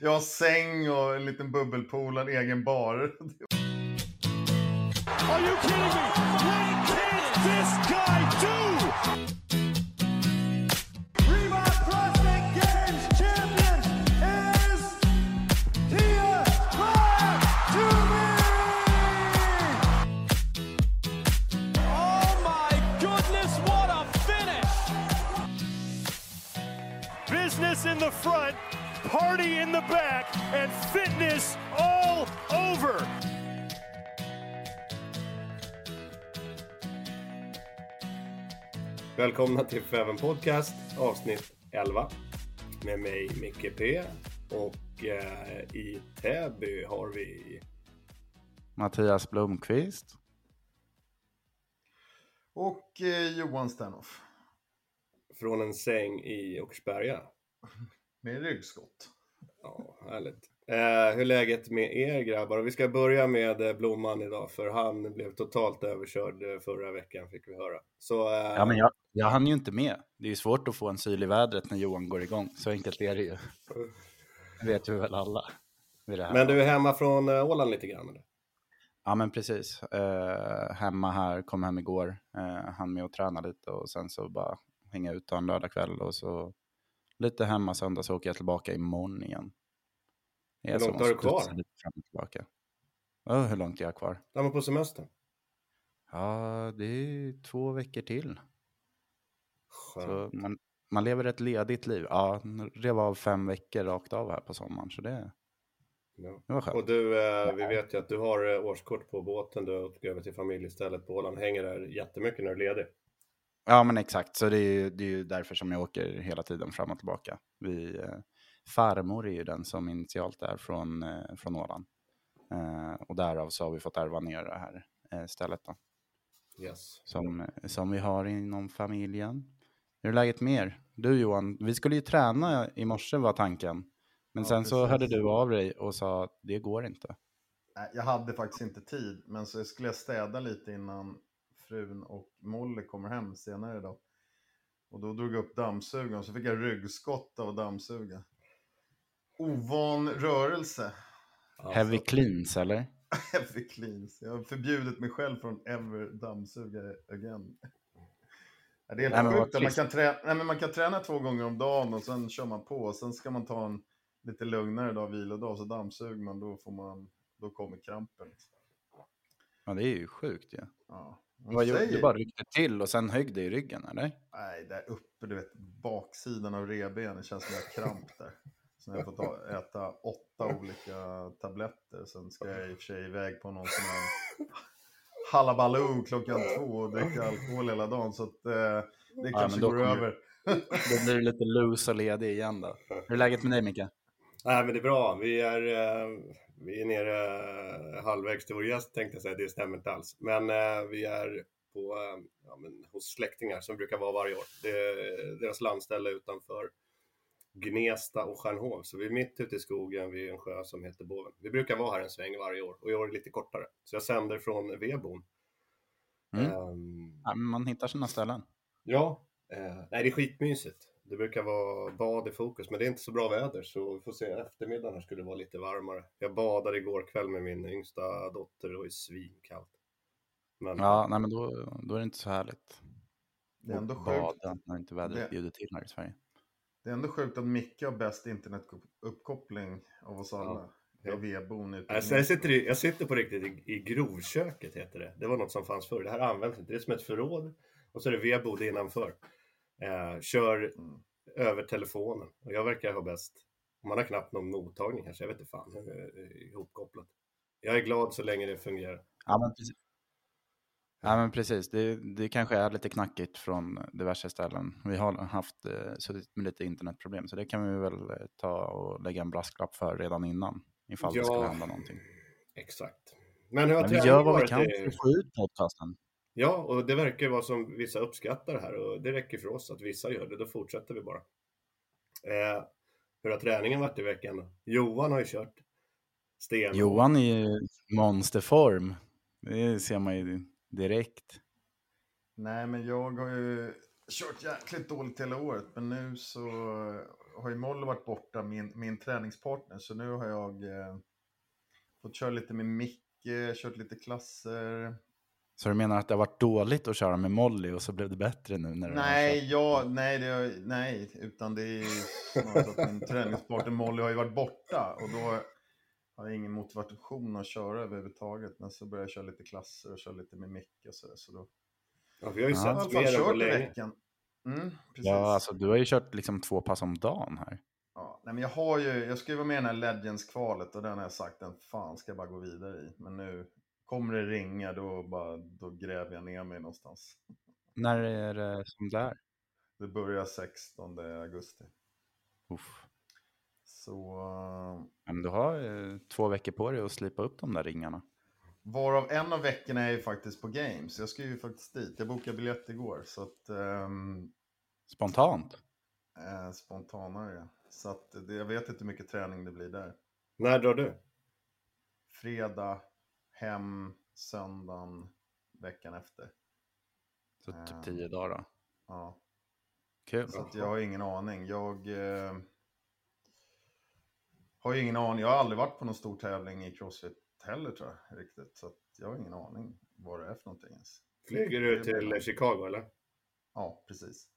Jag har säng och en liten bubbelpool, och en egen bar. Are you kidding me? What can this guy do? Games! Oh Business in the front, party in the back, and fitness all over. Välkomna till Feven Podcast avsnitt 11 med mig Micke P och eh, i Täby har vi Mattias Blomqvist. Och eh, Johan Sternoff. från en säng i Åkersberga. Med ryggskott. Ja, härligt. Eh, hur är läget med er grabbar? Och vi ska börja med eh, Blomman idag för han blev totalt överkörd eh, förra veckan fick vi höra. Så, eh, Ja, men jag, jag hann ju inte med. Det är ju svårt att få en syl i vädret när Johan går igång. Så enkelt är det ju. Det vet vi väl alla. vid det här men du är hemma från eh, Åland lite grann? Eller? Ja, men precis. Eh, hemma här, kom hem igår. Eh, hann med att träna lite och sen så bara hänga ut en lördag kväll och så lite hemma söndag så åker jag tillbaka imorgon igen. Det är Hur långt har du kvar? tillbaka. Oh, hur långt är jag kvar? När man på semester? Ja, det är två veckor till. Så man, man lever ett ledigt liv. Ja, rev av fem veckor rakt av här på sommaren. Så det, Ja. det var skönt. Och du, eh, vi vet ju att du har eh, årskort på båten. Du åker över till familjestället på Åland. Hänger där jättemycket när du är ledig. Ja, men exakt. Så det är, ju, det är ju därför som jag åker hela tiden fram och tillbaka. Vi, eh, farmor är ju den som initialt är från, eh, från Åland. Eh, och därav så har vi fått ärva ner det här eh, stället då. Yes. Som, som vi har inom familjen. Hur är läget med er? Du Johan, vi skulle ju träna i morse var tanken. Men Ja, sen så precis. hörde du av dig och sa att det går inte. Jag hade faktiskt inte tid, men så skulle jag städa lite innan frun och Molly kommer hem senare idag. Och då drog jag upp dammsugaren, så fick jag ryggskott av att dammsuga. Ovan rörelse. Heavy cleans eller? Heavy cleans. Jag har förbjudit mig själv från ever dammsuga again. Det är helt sjukt. Man kan, träna, nej, men man kan träna två gånger om dagen och sen kör man på. Och sen ska man ta en lite lugnare dag, vilodag, så dammsuger man. Då, får man, då kommer krampen. Ja, det är ju sjukt ju. Ja. Ja. Vad gjorde du? bara ryckte till och sen högg det i ryggen eller? Nej, där uppe, du vet, baksidan av revbenen känns som jag har kramp där. Så jag har fått ta- äta åtta olika tabletter. Sen ska jag i och för sig iväg på någon sån här halabaloo klockan två och dricka alkohol hela dagen. Så att eh, det men kanske går över. Då blir du lite loose och ledig igen då. Hur är läget med dig Micke? Nej, men det är bra. Vi är, eh, vi är nere eh, halvvägs till vår gäst tänkte jag säga. Det stämmer inte alls. Men eh, vi är på, eh, ja, men hos släktingar som brukar vara varje år. Det deras landställe utanför Gnesta och Stjärnhov. Så vi är mitt ute i skogen vid en sjö som heter Boven. Vi brukar vara här en sväng varje år och i år är det lite kortare. Så jag sänder från Vedbon. Mm. Ehm, Ja, man hittar sina ställen. ja, eh, nej det är skitmysigt. Det brukar vara bad i fokus, men det är inte så bra väder så vi får se. Eftermiddagen här skulle det vara lite varmare. Jag badade igår kväll med min yngsta dotter och det var ju svinkallt. Men Ja, nej, men då, då är det inte så härligt. Det är ändå sjukt. När inte vädret Det- bjuder till här i Sverige. Det är ändå sjukt att Micke har bäst internetuppkoppling av oss alla. Ja. Är i Alltså, jag, sitter i, jag sitter på riktigt i, i grovköket heter det. Det var något som fanns förr. Det här används inte. Det är som ett förråd och så är det vedbod innanför. Eh, kör Mm. över telefonen och jag verkar ha bäst. Man har knappt någon mottagning kanske. Jag vet inte fan hur är ihopkopplat. Jag är glad så länge det fungerar. Ja, men precis. Ja, men precis. Det, det kanske är lite knackigt från diverse ställen. Vi har haft eh, suttit med lite internetproblem, så det kan vi väl eh, ta och lägga en brasklapp för redan innan, ifall det skulle hända någonting. Exakt. Men hur har Men vi gör vad vi kan för att få ut podcasten. Ja, och det verkar ju vara som vissa uppskattar det här och det räcker för oss att vissa gör det. Då fortsätter vi bara. Eh, hur har träningen varit i veckan? Johan har ju kört sten. Johan är ju monsterform. Det ser man ju direkt. Nej, men jag har ju kört jäkligt dåligt hela året. Men nu så har ju Molly varit borta, min, min träningspartner. Så nu har jag eh, fått köra lite med Micke, kört lite klasser. Så du menar att det har varit dåligt att köra med Molly och så blev det bättre nu? När du har kört? Nej, ja, nej, det, har- nej, utan det är ju snarare att min träningspartner Molly har ju varit borta. Och då har jag ingen motivation att köra överhuvudtaget. Men så börjar jag köra lite klasser och köra lite med Micke och så, så då Ja, vi har ju Ja. Jag har i sett alla fall mer kört i veckan. Mm, precis. Ja, alltså du har ju kört liksom två pass om dagen här. Ja, nej, men jag har ju, jag ska ju vara med i den här Legends-kvalet och den har jag sagt, den fan ska jag bara gå vidare i. Men nu kommer det ringa, då, bara, då gräver jag ner mig någonstans. När är det som det är? Det börjar 16 augusti. Uff. Så, Men du har eh, två veckor på dig att slipa upp de där ringarna. varav en av veckorna är ju faktiskt på Games. Jag ska ju faktiskt dit. Jag bokade biljett igår, så att ehm, Spontant. eh, spontanare. Så att det, jag vet inte hur mycket träning det blir där. När drar du? Fredag, hem, söndagen, veckan efter. Så Ja. typ tio dagar då. Ja. Kul. Så att jag har ingen aning. Jag eh, har ju ingen aning. Jag har aldrig varit på någon stor tävling i Crossfit heller tror jag riktigt. Så att jag har ingen aning vad det är för någonting ens. Flyger du till Chicago eller? Ja, precis.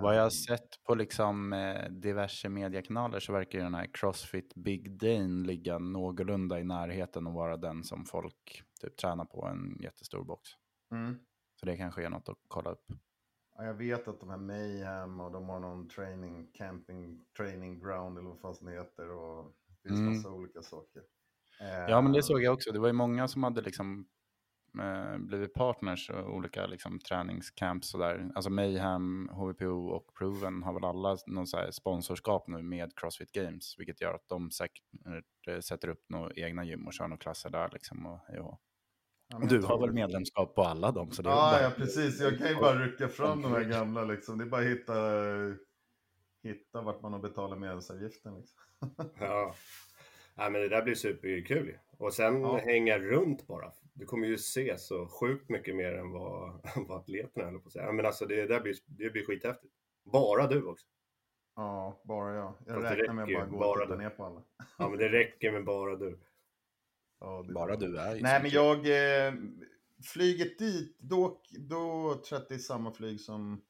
Vad jag har sett på liksom eh, diverse mediekanaler så verkar ju den här Crossfit Big Dane ligga någorlunda i närheten och vara den som folk typ tränar på en jättestor box. Mm. Så det kanske är något att kolla upp. Ja, jag vet att de här Mayhem och de har någon training, camping, training ground eller vad fan det heter. Och det finns Mm. massa olika saker. Ja, men det såg jag också. Det var ju många som hade liksom eh, blivit partners och olika liksom, träningscamps och där. Alltså Mayhem, HVPO och Proven har väl alla någon så här sponsorskap nu med Crossfit Games, vilket gör att de säkert eh, sätter upp några egna gym och kör några klasser där liksom. Och, ja. ja, men Du har väl medlemskap på alla dem? Så det är Ja, bara... ja, precis. Jag kan ju bara rycka fram de här gamla liksom. Det är bara att hitta, hitta vart man har betalat medlemsavgiften. Liksom. Ja. ja, men det där blir superkul. Och sen Ja. hänga runt bara. Du kommer ju se så sjukt mycket mer än vad, vad atleterna höll på att säga. Men alltså det där blir, det blir skithäftigt. Bara du också. Ja, bara jag. Jag Fast det räknar med att bara gå och bara titta ner på alla. Ja, men det räcker med bara du. Ja, Bara du är ju Nej, men jag... Eh, flyget dit, då, då tror jag att det är samma flyg som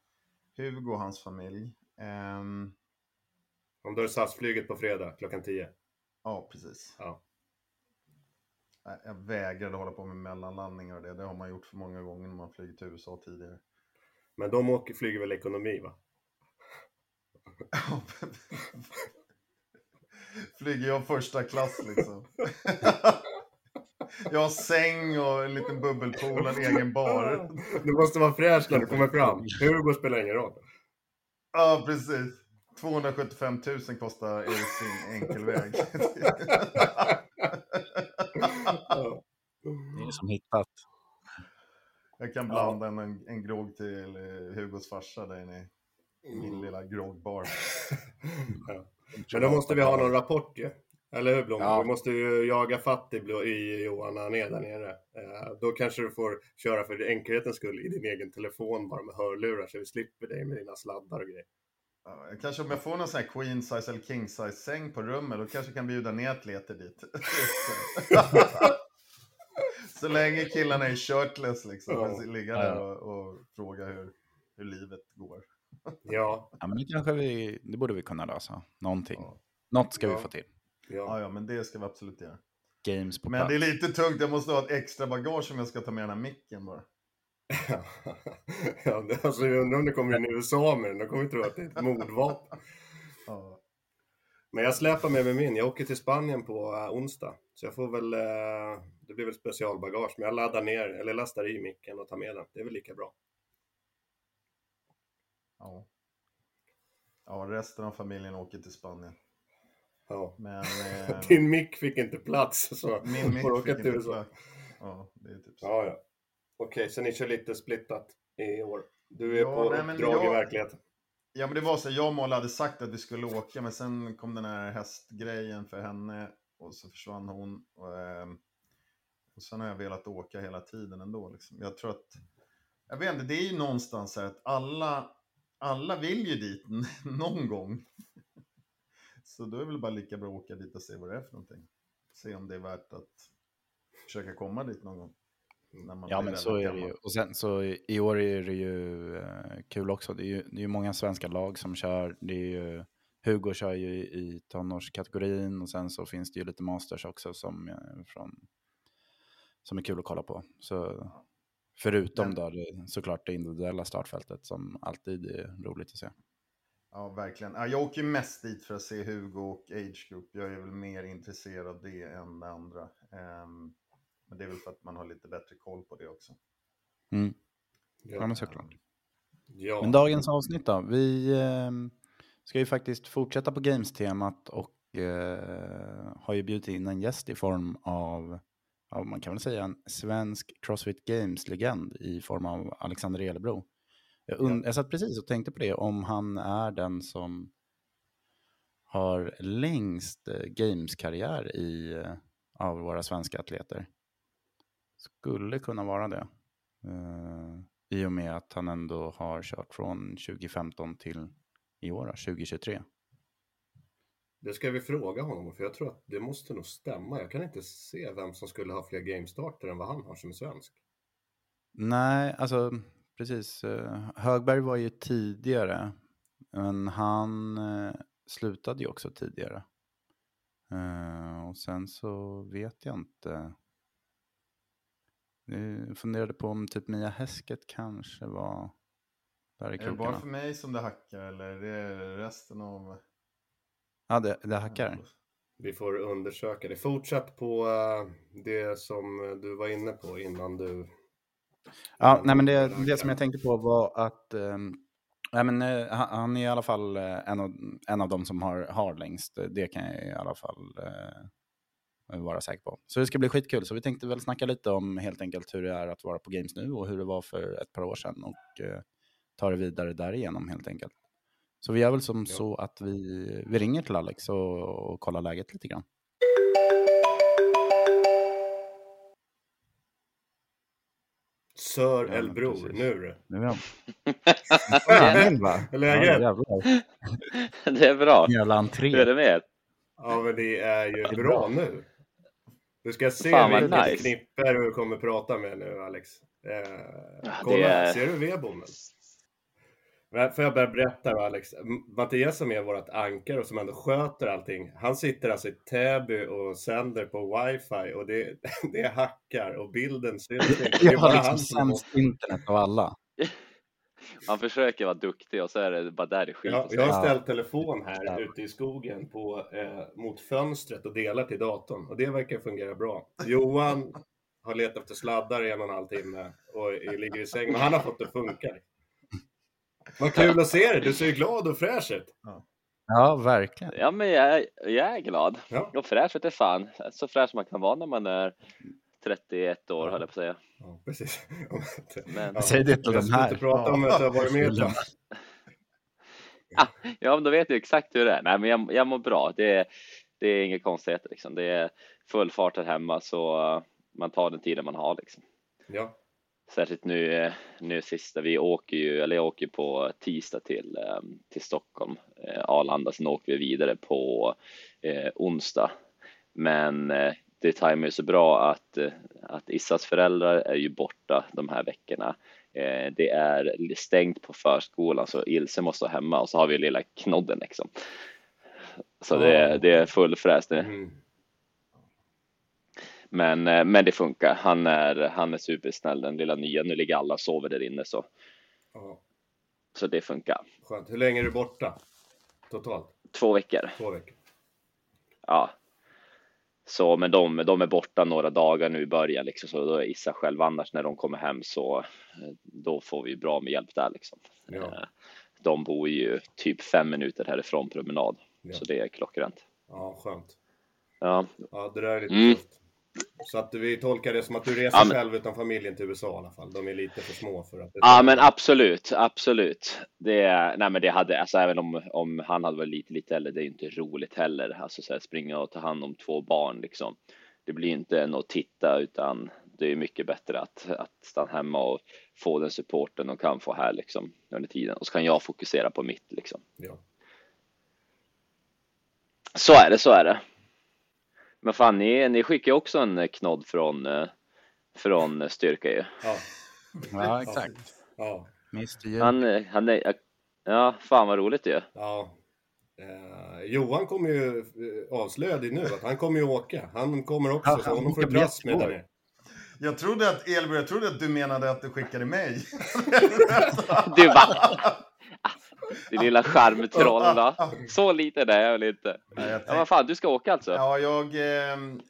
Hugo och hans familj. Ehm, Om du har SAS-flyget på fredag klockan 10. ja, precis. Ja. Jag vägrade hålla på med mellanlandningar och det. Det har man gjort för många gånger när man flugit till USA tidigare. Men de åker, flyger väl ekonomi va? Flyger jag första klass liksom. jag har säng och en liten bubbelpool, en egen bar. Du måste vara fräsch när du kommer fram. Hugo spelar ingen roll. Ja, precis. 275 000 kostar sin enkelväg. Ja. Det är som hittat. Jag kan blanda en, en grogg till eh, Hugos farsa där inne i min lilla groggbar. Ja. Men då måste vi ha någon rapport ju. Eller hur Blom? Ja. Vi måste ju jaga fatt i, i Johan när han är där nere. Eh, då kanske du får köra för enkelhetens skull i din egen telefon bara med hörlurar så vi slipper dig med dina sladdar och grejer. Ja, kanske om jag får någon sån här queen size eller king size säng på rummet, då kanske jag kan bjuda ner atleter dit. Så länge killarna är shirtless liksom, Ja. och ligga där och, och fråga hur, hur livet går. Ja, Ja, men det kanske vi, det borde vi kunna lösa. Någonting. Ja. Något ska Ja. vi få till. Ja, ja. ja, men det ska vi absolut göra. Games på Men plats. det är lite tungt, jag måste ha ett extra bagage om jag ska ta med den här micken bara. ja alltså, jag undrar om det kommer in i USA med den. De kommer tro att det är ett mordvapen. Ja, Men jag släpar med mig min. Jag åker till Spanien på uh, onsdag. Så jag får väl, eh, det blir väl specialbagage. Men jag laddar ner, eller lastar i micken och tar med den. Det är väl lika bra. ja. ja, resten av familjen åker till Spanien. Ja. Men eh, Din mick fick inte plats så min mick får åka till USA. Ja, det är typ så. Ja, ja. Okej, så ni kör lite splittat i år. Du är Ja, på nej, men uppdrag i jag- verkligheten. Ja, men det var så. Jag och Molly hade sagt att vi skulle åka, men sen kom den här hästgrejen för henne och så försvann hon. Och, ehm, och sen har jag velat åka hela tiden ändå. Liksom. Jag tror att, jag vet inte, det är ju någonstans så att alla, alla vill ju dit någon gång. Så då är det väl bara lika bra att åka dit och se vad det är för någonting. Se om det är värt att försöka komma dit någon gång. Ja, men så är det ju. Och sen så i år är det ju eh, kul också. Det är ju, det är ju många svenska lag som kör. Det är ju, Hugo kör ju i, i tonårskategorin och sen så finns det ju lite masters också som, eh, från, som är kul att kolla på. Så, förutom Men- då det, såklart det individuella startfältet som alltid är roligt att se. Ja, verkligen. Ja, jag åker mest dit för att se Hugo och Age Group. Jag är väl mer intresserad av det än det andra. Ehm, men det är väl för att man har lite bättre koll på det också. Mm. Ja. Ja, men såklart. Ja. Men dagens avsnitt då? Vi eh, ska ju faktiskt fortsätta på Games-temat och eh, har ju bjudit in en gäst i form av, ja, man kan väl säga en svensk Crossfit Games-legend i form av Alexander Elebro. Jag, und- jag satt precis och tänkte på det, om han är den som har längst eh, Games-karriär i, eh, av våra svenska atleter. Skulle kunna vara det. Eh, I och med att han ändå har kört från 2015 till i år, då, 2023. Det ska vi fråga honom om, för jag tror att det måste nog stämma. Jag kan inte se vem som skulle ha fler gamestarter än vad han har som är svensk. Nej, alltså precis. eh, Högberg var ju tidigare, men han eh, slutade ju också tidigare. Och sen så vet jag inte. Jag funderade på om typ Mia Häsket kanske var där i Är det bara krokarna. för mig som det hackar eller är det resten av... Ja, det, det hackar. Vi får undersöka det. Fortsätt på eh, det som du var inne på innan du... Ja, nej, men det, det som jag tänkte på var att ehm, nej, men, eh, han, är i alla fall eh, en av, en av de som har, har längst. Det kan jag i alla fall eh, vara säker på. Så det ska bli skitkul. Så vi tänkte väl snacka lite om helt enkelt hur det är att vara på Games nu och hur det var för ett par år sedan och eh, ta det vidare därigenom helt enkelt. Så vi gör väl som Ja. så att vi, vi ringer till Alex och, och kollar läget lite grann. Sör Ja, El men Bror, precis. nu du. Nu är han. Hur är läget? Det är bra. Jävla entré. Hur är det med er? Ja, men det är ju är bra, bra. nu. Du ska se Fan, vilket nice. knippe du kommer prata med nu, Alex. Eh, Ja, kolla, det är- ser du vedbommen? Men Får jag börja berätta då, Alex? Mattias som är vårt ankare och som ändå sköter allting. Han sitter alltså i Täby och sänder på wifi och det, det hackar och bilden syns inte. Det är Jag bara har liksom sämst internet av alla. Man försöker vara duktig och så är det bara där det skiter Jag, jag har ställt telefon här Ja. ute i skogen på, eh, mot fönstret och delar till datorn och det verkar fungera bra. Johan har letat efter sladdar i en och en halv timme och ligger i säng, men han har fått det att funka. Vad kul att se dig, du ser ju glad och fräsch ut. Ja, verkligen. Ja, men jag, är- jag är glad. Ja. Och fräsch vet jag fan. Så fräsch man kan vara när man är 31 år, Ja. höll jag på att säga. Ja, precis. Men- Ja, Säg det till jag de ska här. inte prata om att du har varit med tag. ja, men då vet du exakt hur det är. Nej, men jag, jag mår bra. Det, är- det är inga konstigheter liksom. Det är full fart här hemma så man tar den tiden man har liksom. Ja, Särskilt nu, nu sista, vi åker ju, eller jag åker på tisdag till, eh, till Stockholm, eh, Arlanda, sen åker vi vidare på eh, onsdag. Men eh, det tajmar ju så bra att, eh, att Issas föräldrar är ju borta de här veckorna. Eh, det är stängt på förskolan så Ilse måste vara hemma och så har vi lilla knodden liksom. Så det, det är full fräs nu. mm. Men, eh, men det funkar. Han är, han är supersnäll den lilla nya. Nu ligger alla och sover där inne så, så det funkar. skönt. Hur länge är du borta? Totalt? Två veckor. Två veckor? Ja. Så men de, de är borta några dagar nu i början liksom, så då är Issa själv annars när de kommer hem så eh, då får vi bra med hjälp där liksom. Ja. Eh, De bor ju typ fem minuter härifrån promenad, Ja. så det är klockrent. Ja, skönt. Ja, Ja, det där är lite Mm. tufft. Så att vi tolkar det som att du reser Ja, men- själv utan familjen till USA i alla fall. De är lite för små för att... Ja men absolut, absolut. Det, nej men det hade, alltså även om, om han hade varit lite, lite äldre, det är ju inte roligt heller. Alltså så här, springa och ta hand om två barn liksom. Det blir inte en att titta utan det är mycket bättre att, att stanna hemma och få den supporten de kan få här liksom under tiden. Och så kan jag fokusera på mitt liksom. Ja. Så är det, så är det. Men fan, ni, ni skickar ju också en knodd från, eh, från styrka ju. Ja. Ja, exakt. Ja. Han, eh, han är, ja, fan vad roligt ju. ja. Eh, Johan kommer ju, eh, avslöjade ju nu att han kommer ju åka. Han kommer också, Ja, så honom får du han dras med där. Jag trodde att, Elbjörn, jag trodde att du menade att du skickade mig. Du bara, det lilla charmtroll då. Så liten är jag väl inte. Nej, jag Ja, vad fan, du ska åka alltså? Ja, jag, ehm,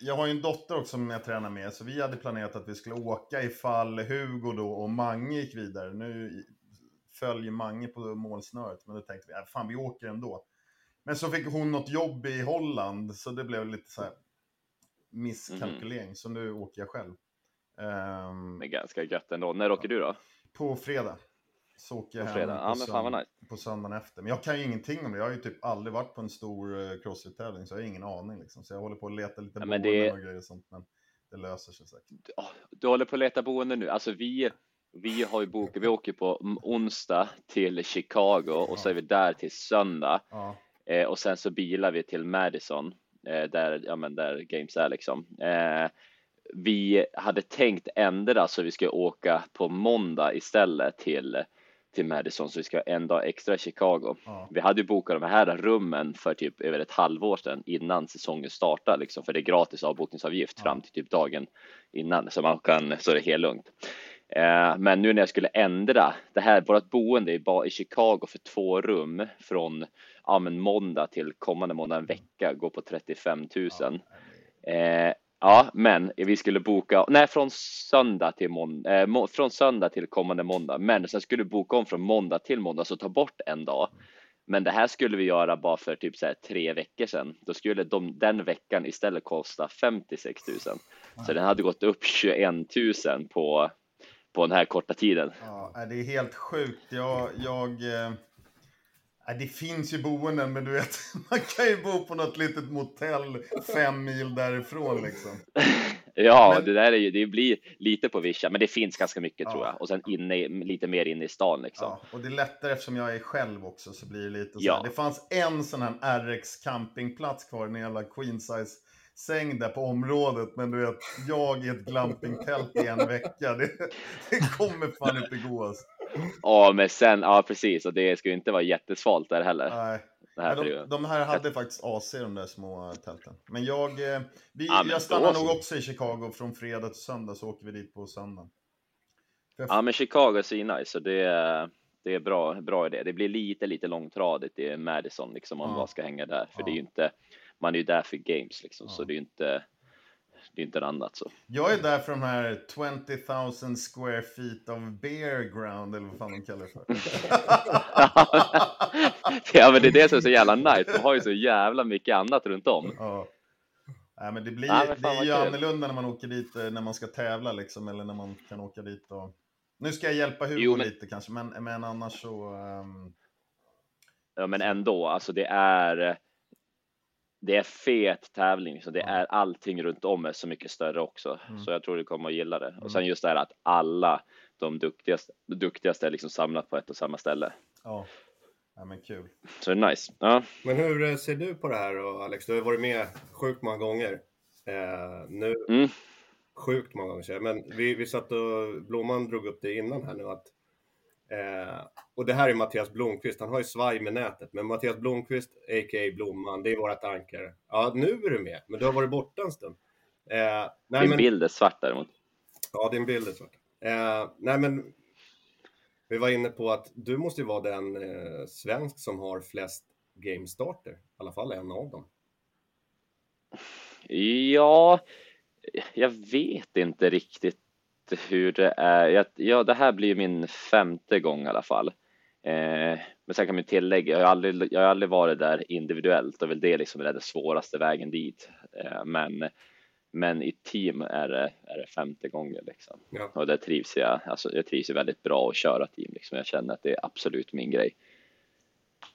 jag har ju en dotter också som jag tränar med, så vi hade planerat att vi skulle åka ifall Hugo då och Mange gick vidare. Nu följer Mange på målsnöret, men då tänkte vi, äh, fan vi åker ändå. Men så fick hon något jobb i Holland, så det blev lite så här misskalkylering, så nu åker jag själv. Ehm, Det är ganska gött ändå. När åker du då? på fredag. Så åker jag På hem fredag? Ja, sönd- nice. på söndagen efter. Men jag kan ju ingenting om det. Jag har ju typ aldrig varit på en stor eh, crossfit-tävling, så jag har ingen aning. Liksom. Så jag håller på att leta lite Ja, boenden det- och grejer och sånt. Men det löser sig säkert. Åh, Du håller på att leta boende nu. Alltså vi, vi har ju bokat, vi åker på onsdag till Chicago och så är vi där till söndag. Ja, Eh, och sen så bilar vi till Madison, eh, där, ja, men där games är liksom. Eh, vi hade tänkt ändra så vi ska åka på måndag istället till, till Madison så vi ska ha en dag extra i Chicago. ja. Vi hade ju bokat de här rummen för typ över ett halvår sedan innan säsongen startar liksom för det är gratis avbokningsavgift fram till typ dagen innan så man kan så är det helt lugnt. Eh, men nu när jag skulle ändra det här, vårt boende är bara i Chicago för två rum från ja, måndag till kommande måndag en vecka går på 35 000. Eh, ja, men vi skulle boka, nej från söndag till måndag, eh, må, från söndag till kommande måndag, men sen skulle vi boka om från måndag till måndag, så ta bort en dag. Men det här skulle vi göra bara för typ så här tre veckor sedan. Då skulle de, den veckan istället kosta 56 000. Så den hade gått upp 21 000 på, på den här korta tiden. Ja, det är helt sjukt. Jag, jag, eh, nej, det finns ju boenden, men du vet, man kan ju bo på något litet motell fem mil därifrån liksom. Ja, Men- det där är ju, det blir lite på vischan, men det finns ganska mycket Ja. tror jag. Och sen inne, lite mer inne i stan liksom. Ja, och det är lättare eftersom jag är själv också, så blir det lite så Ja. Det fanns en sån här RX campingplats kvar, en jävla queen size säng där på området, men du vet, jag i ett glampingtält i en vecka, det, det kommer fan inte gå alltså. Ja, men sen, ja precis, och det ska ju inte vara jättesvalt där heller. Nej. Här de, de här hade faktiskt AC, de där små tälten. Men jag, eh, vi, Ja, men jag stannar nog så. också i Chicago från fredag till söndag, så åker vi dit på söndag. Ja, men Chicago är så nice, så det är, det är bra, bra idé. Det blir lite, lite långtradigt i Madison liksom om Ja. man ska hänga där, för Ja. det är ju inte, man är ju där för games liksom, så det är ju inte, det är inte annat så. Jag är där för de här 20 000 square feet of bear ground, eller vad fan de kallar det för. ja, men det är det som är så jävla nice. De har ju så jävla mycket annat runt om. Ja. Nej, men det blir Ja, men det är ju kul. annorlunda när man åker dit eh, när man ska tävla liksom, eller när man kan åka dit och... Nu ska jag hjälpa Hugo Jo, men- lite kanske, men, men annars så... ehm, ja, men ändå, alltså det är. Det är fet tävling, så det är allting runt om är så mycket större också, Mm. så jag tror du kommer att gilla det. Och sen just det här att alla de duktigaste, duktigaste är liksom samlat på ett och samma ställe. Ja, ja men kul. Så det är nice. Ja, Men hur eh, ser du på det här då, Alex? Du har varit med sjukt många gånger. Eh, nu, Mm. sjukt många gånger. Men vi, vi satt och, Blomman drog upp det innan här nu att eh, och det här är Mattias Blomqvist, han har ju svaj med nätet, men Mattias Blomqvist, a.k.a. Blomman, det är vårt ankare. Ja, nu är du med, men du har varit borta en stund. Eh, nej, din men, bild är svart däremot. Ja, din bild är svart. Eh, nej, men vi var inne på att du måste ju vara den eh, svensk som har flest game starter, i alla fall en av dem. Ja, jag vet inte riktigt hur det är. Ja, det här blir min femte gång i alla fall. Eh, men sen kan man tillägga, jag har aldrig, jag har aldrig varit där individuellt och väl det liksom är den svåraste vägen dit. Eh, men, men i team är det, är det femte gången liksom. Ja. Och där trivs jag, alltså jag trivs väldigt bra att köra team liksom. Jag känner att det är absolut min grej.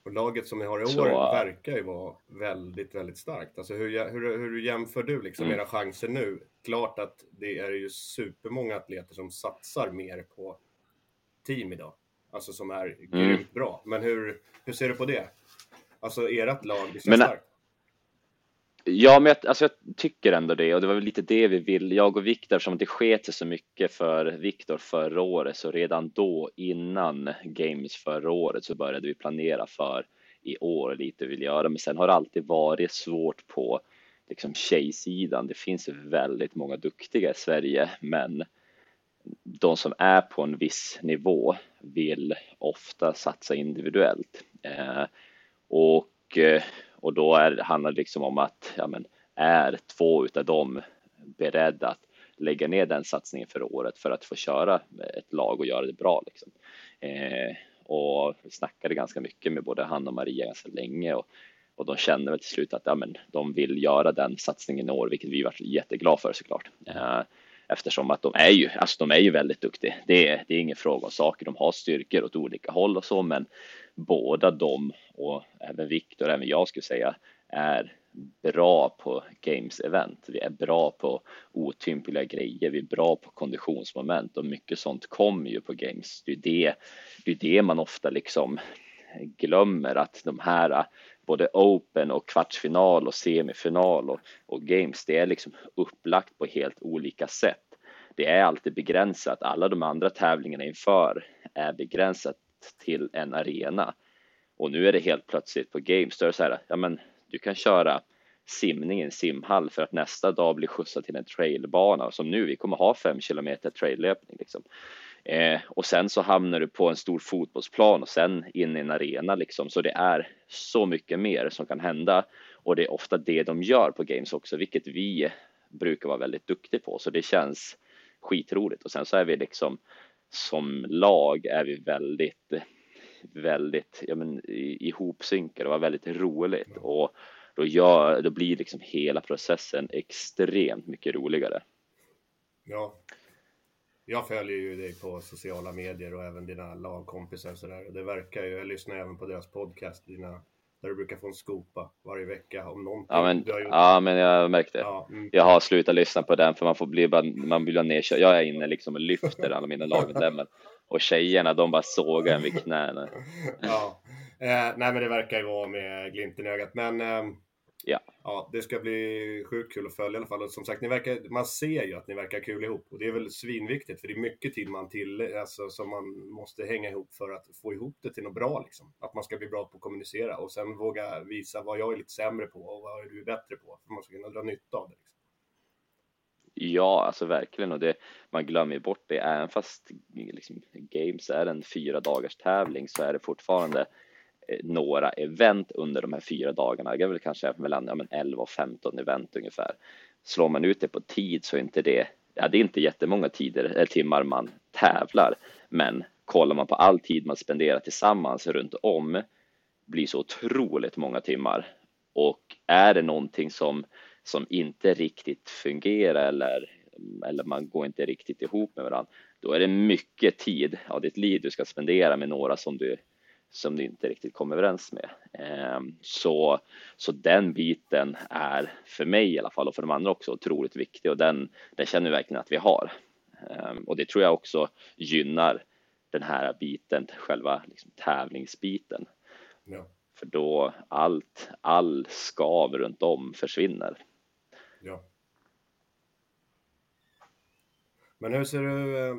Och laget som ni har i år Så- verkar ju vara väldigt, väldigt starkt. Alltså hur, hur, hur jämför du liksom Mm. era chanser nu? Klart att det är ju supermånga atleter som satsar mer på team idag. Alltså som är Mm. grymt bra. Men hur, hur ser du på det? Alltså ert lag, det känns Men- starkt. Ja, men jag, alltså jag tycker ändå det och det var väl lite det vi vill. Jag och Viktor, som det sket sig så mycket för Viktor förra året, så redan då innan Games förra året så började vi planera för i år lite vill göra. Men sen har det alltid varit svårt på liksom tjejsidan. Det finns väldigt många duktiga i Sverige, men de som är på en viss nivå vill ofta satsa individuellt. Eh, och, eh, och då är, handlar det liksom om att ja, men, är två utav dem beredda att lägga ner den satsningen för året för att få köra ett lag och göra det bra. Liksom. Eh, och vi snackade ganska mycket med både han och Maria ganska länge och, och de kände väl till slut att ja, men, de vill göra den satsningen i år, vilket vi var jätteglada för såklart. Eh, eftersom att de är ju, alltså de är ju väldigt duktiga. Det är, det är ingen fråga om saker. De har styrkor åt olika håll och så, men båda de och även Viktor, även jag skulle säga, är bra på games event. Vi är bra på otympliga grejer. Vi är bra på konditionsmoment och mycket sånt kommer ju på games. Det är det, det, är det man ofta liksom glömmer att de här både open och kvartsfinal och semifinal och, och games, det är liksom upplagt på helt olika sätt. Det är alltid begränsat. Alla de andra tävlingarna inför är begränsat till en arena och nu är det helt plötsligt på games då är det så här, ja men du kan köra simning i en simhall för att nästa dag bli skjutsad till en trailbana som nu, vi kommer ha fem kilometer traillöpning liksom. Eh, och sen så hamnar du på en stor fotbollsplan och sen in i en arena liksom. Så det är så mycket mer som kan hända och det är ofta det de gör på games också, vilket vi brukar vara väldigt duktiga på. Så det känns skitroligt och sen så är vi liksom som lag är vi väldigt, väldigt ja, men, ihopsynkade och var väldigt roligt och då, gör, då blir liksom hela processen extremt mycket roligare. Ja. Jag följer ju dig på sociala medier och även dina lagkompisar och sådär. Det verkar ju, jag lyssnar även på deras podcast, dina, där du brukar få en skopa varje vecka om någonting Ja men, du har gjort. ja, men jag märkte det. Ja, mm. Jag har slutat lyssna på den för man får bli bara, man blir nedkörd. Jag är inne liksom och lyfter alla mina lagmedlemmar och tjejerna de bara sågar en vid knäna. ja. Eh, nej men det verkar ju vara med glimten i ögat. Men ehm, Ja. ja, det ska bli sjukt kul att följa i alla fall. Och som sagt, ni verkar, man ser ju att ni verkar kul ihop. Och det är väl svinviktigt, för det är mycket tid man till, alltså, som man måste hänga ihop för att få ihop det till något bra. Liksom. Att man ska bli bra på att kommunicera och sen våga visa vad jag är lite sämre på och vad är du bättre på. För man ska kunna dra nytta av det. Liksom. Ja, alltså verkligen och det, man glömmer bort det. Även fast liksom, Games är en fyra dagars tävling så är det fortfarande Eh, några event under de här fyra dagarna. Det är väl kanske mellan ja, men 11 och 15 event ungefär. Slår man ut det på tid så är inte det, ja, det är inte jättemånga tider, eller timmar man tävlar. Men kollar man på all tid man spenderar tillsammans runt om blir så otroligt många timmar. Och är det någonting som, som inte riktigt fungerar eller, eller man går inte riktigt ihop med varandra, då är det mycket tid av ditt liv du ska spendera med några som du som du inte riktigt kommer överens med. Ehm, så, så den biten är för mig i alla fall och för de andra också otroligt viktig och den, den känner vi verkligen att vi har. Ehm, och det tror jag också gynnar den här biten, själva liksom tävlingsbiten. Ja. För då allt, all skav runt om försvinner. Ja. Men hur ser du, eh,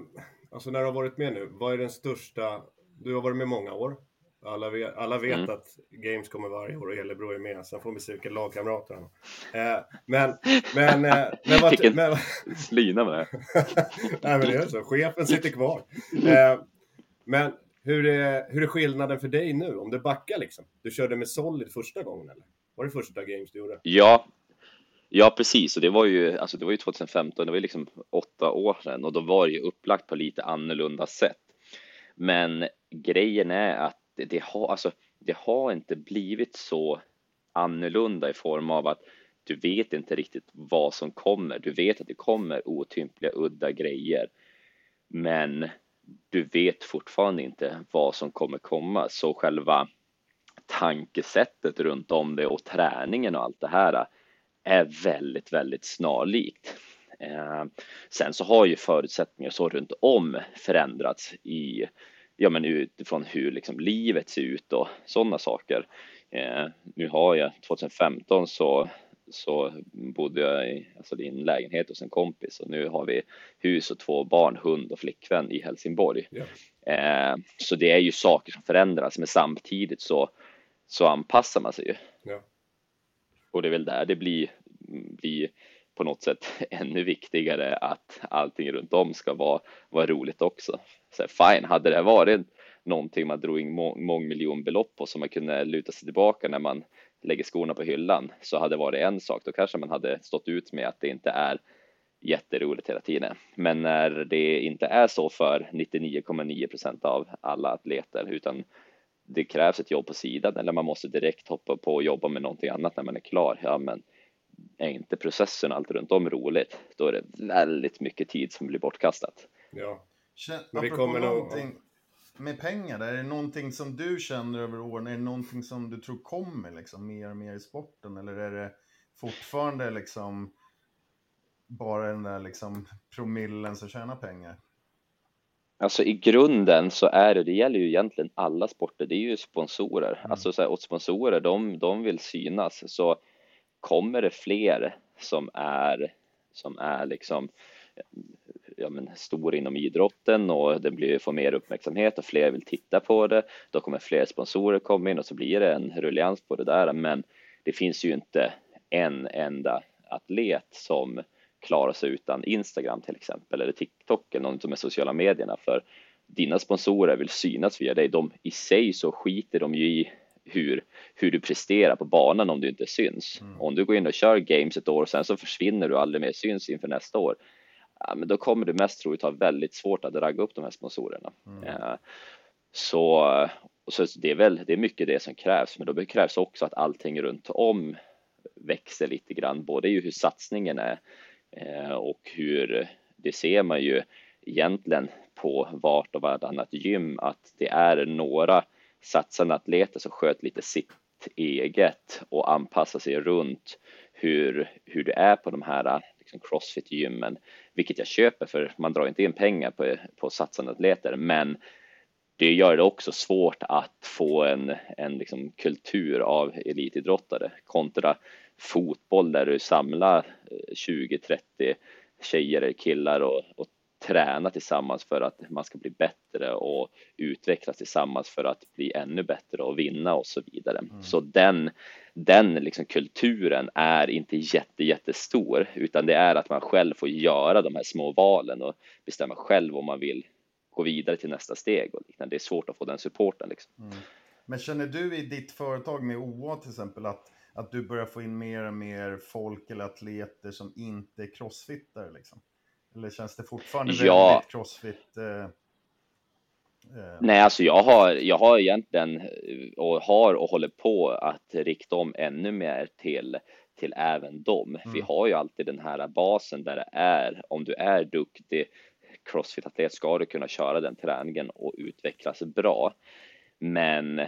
alltså när du har varit med nu, vad är den största, du har varit med många år, alla vet, alla vet mm. att Games kommer varje år och Hellebro är med. Sen får vi se vilka lagkamrater han. Eh, men, men, eh, men vad... Vilken men, slina med Nej, men det är så. Chefen sitter kvar. Eh, men hur är, hur är skillnaden för dig nu? Om du backar liksom. Du körde med Solid första gången eller? Var det första Games du gjorde? Ja, Ja, precis. Och det var ju, alltså det var ju 2015, det var ju liksom åtta år sedan och då var det ju upplagt på lite annorlunda sätt. Men grejen är att det, det, har, alltså, det har inte blivit så annorlunda i form av att du vet inte riktigt vad som kommer. Du vet att det kommer otympliga, udda grejer. Men du vet fortfarande inte vad som kommer komma. Så själva tankesättet runt om det och träningen och allt det här är väldigt, väldigt snarlikt. Eh, sen så har ju förutsättningar så runt om förändrats i ja, men utifrån hur liksom livet ser ut och sådana saker. Eh, nu har jag 2015 så så bodde jag i, alltså i en lägenhet hos en kompis och nu har vi hus och två barn, hund och flickvän i Helsingborg. Yeah. Eh, så det är ju saker som förändras men samtidigt så, så anpassar man sig ju. Yeah. Och det är väl där det blir, blir på något sätt ännu viktigare att allting runt om ska vara, vara roligt också. Så fine, hade det varit någonting man drog in må mångmiljonbelopp på som man kunde luta sig tillbaka när man lägger skorna på hyllan så hade det varit en sak. Då kanske man hade stått ut med att det inte är jätteroligt hela tiden. Men när det inte är så för 99,9 procent av alla atleter utan det krävs ett jobb på sidan eller man måste direkt hoppa på och jobba med någonting annat när man är klar. Ja, men är inte processen allt runt om roligt, då är det väldigt mycket tid som blir bortkastat. Ja. Men vi kommer någonting med pengar, är det någonting som du känner över åren, är det någonting som du tror kommer liksom mer och mer i sporten eller är det fortfarande liksom bara den där liksom promillen som tjänar pengar? Alltså i grunden så är det, det gäller ju egentligen alla sporter, det är ju sponsorer. Mm. Alltså så här, och sponsorer, de, de vill synas. Så kommer det fler som är, som är liksom ja, men, stor inom idrotten och det blir, får mer uppmärksamhet och fler vill titta på det. Då kommer fler sponsorer komma in och så blir det en ruljans på det där. Men det finns ju inte en enda atlet som klarar sig utan Instagram till exempel eller TikTok eller något som är sociala medierna för dina sponsorer vill synas via dig. De i sig så skiter de ju i hur, hur du presterar på banan om du inte syns. Mm. Om du går in och kör games ett år och sen så försvinner du aldrig mer syns inför nästa år. Ja, men då kommer du mest troligt ha väldigt svårt att ragga upp de här sponsorerna. Mm. Eh, så, så det är väl det är mycket det som krävs, men då krävs också att allting runt om växer lite grann, både i hur satsningen är eh, och hur det ser man ju egentligen på vart och vartannat gym att det är några satsande atleter som sköt lite sitt eget och anpassa sig runt hur, hur det är på de här liksom crossfit-gymmen, vilket jag köper för man drar inte in pengar på, på satsande atleter, men det gör det också svårt att få en, en liksom kultur av elitidrottare kontra fotboll där du samlar eh, 20-30 tjejer eller killar och, och träna tillsammans för att man ska bli bättre och utvecklas tillsammans för att bli ännu bättre och vinna och så vidare. Mm. Så den, den liksom kulturen är inte jätte, jättestor utan det är att man själv får göra de här små valen och bestämma själv om man vill gå vidare till nästa steg och liknande. Det är svårt att få den supporten. Liksom. Mm. Men känner du i ditt företag med OA till exempel att, att du börjar få in mer och mer folk eller atleter som inte är crossfittare? Liksom? Eller känns det fortfarande ja. väldigt crossfit? Eh, eh. Nej, alltså jag har, jag har egentligen och har och håller på att rikta om ännu mer till till även dem. Mm. Vi har ju alltid den här basen där det är om du är duktig crossfit-atlet ska du kunna köra den träningen och utvecklas bra. Men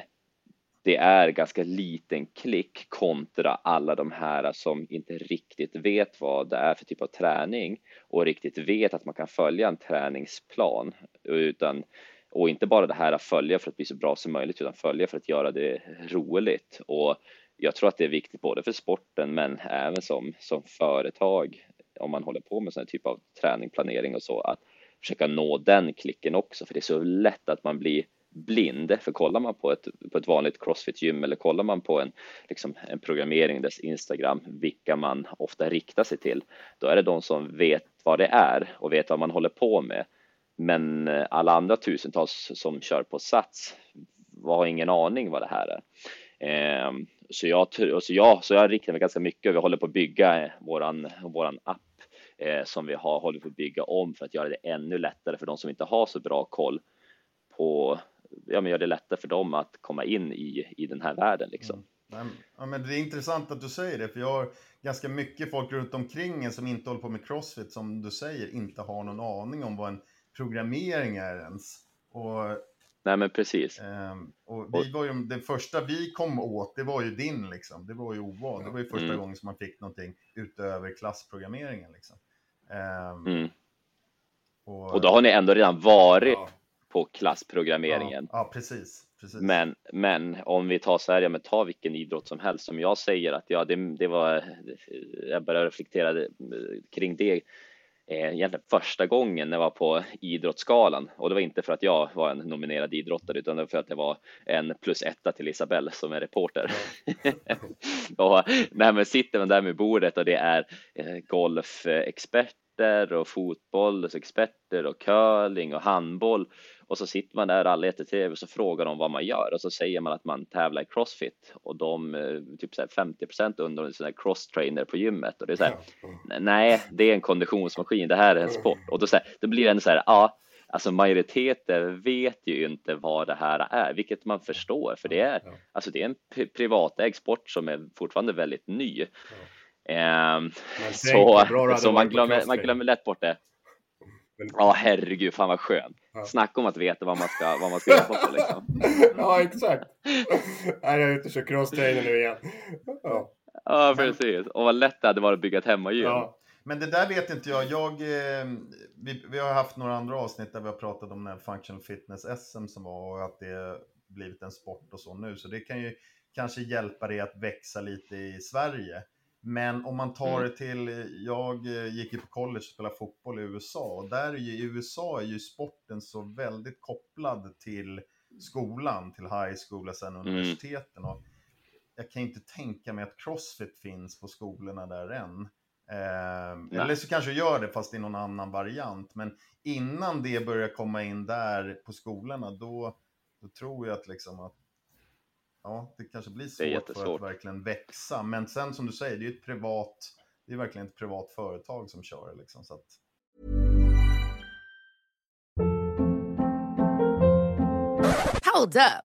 det är ganska liten klick kontra alla de här som inte riktigt vet vad det är för typ av träning och riktigt vet att man kan följa en träningsplan utan och inte bara det här att följa för att bli så bra som möjligt utan följa för att göra det roligt. Och jag tror att det är viktigt både för sporten men även som, som företag om man håller på med sån här typ av träning, planering och så att försöka nå den klicken också. För det är så lätt att man blir blind för kollar man på ett, på ett vanligt crossfit gym eller kollar man på en, liksom, en programmering dess Instagram vilka man ofta riktar sig till då är det de som vet vad det är och vet vad man håller på med men eh, alla andra tusentals som kör på Sats har ingen aning vad det här är. Ehm, så jag, så jag, så jag riktar mig ganska mycket. Vi håller på att bygga eh, våran, våran app eh, som vi har håller på att bygga om för att göra det ännu lättare för de som inte har så bra koll på, ja men gör det lättare för dem att komma in i, i den här världen liksom. Mm. Ja, men det är intressant att du säger det, för jag har ganska mycket folk runt omkring en som inte håller på med crossfit, som du säger, inte har någon aning om vad en programmering är ens. Och, Nej men precis. Eh, och vi var ju, det första vi kom åt, det var ju din liksom. Det var ju oval. Det var ju första Mm. gången som man fick någonting utöver klassprogrammeringen liksom. Eh, Mm. och, Och då har ni ändå redan varit Ja. På klassprogrammeringen. Ja, ja precis. precis. Men, men om vi tar så här, ja men ta vilken idrott som helst. Som jag säger att ja, det, det var, jag började reflektera kring det eh, egentligen första gången när jag var på Idrottsgalan och det var inte för att jag var en nominerad idrottare utan det var för att det var en plus etta till Isabelle som är reporter. och nej, men sitter man där med bordet och det är eh, golfexperter och fotbollsexperter och curling och handboll och så sitter man där alla äter tv och så frågar de vad man gör. Och så säger man att man tävlar i crossfit. Och de eh, typ så här 50% under en sån här cross trainer på gymmet. Och det är så här, nej, det är en konditionsmaskin, det här är en sport. Och då, så här, då blir det en så här, ja, alltså majoriteten vet ju inte vad det här är, vilket man förstår, för det är, alltså det är en pri- privatägd sport som är fortfarande väldigt ny. Tänk så så man, glömmer, man glömmer lätt bort det. Men- Ja, herregud, fan vad skönt. Ja. Snacka om att veta vad man ska, vad man ska jobba på liksom. ja, exakt. Nej, jag är ute och kör crosstrainer nu igen. Ja. Ja, precis. Och vad lätt det hade varit att bygga ett hemmagym. Ja. Men det där vet inte jag. jag eh, vi, vi har haft några andra avsnitt där vi har pratat om den här Functional Fitness SM som var och att det blivit en sport och så nu. Så det kan ju kanske hjälpa dig att växa lite i Sverige. Men om man tar Mm. det till, jag eh, gick ju på college och spelade fotboll i USA och där är ju, i USA är ju sporten så väldigt kopplad till skolan, till high school och sen universiteten. Och jag kan inte tänka mig att crossfit finns på skolorna där än. Eh, eller så kanske gör det fast i någon annan variant. Men innan det börjar komma in där på skolorna då, då tror jag att liksom att ja, det kanske blir svårt för att verkligen växa. Men sen som du säger, det är ett privat, det är verkligen ett privat företag som kör det liksom. Så att, Hold up.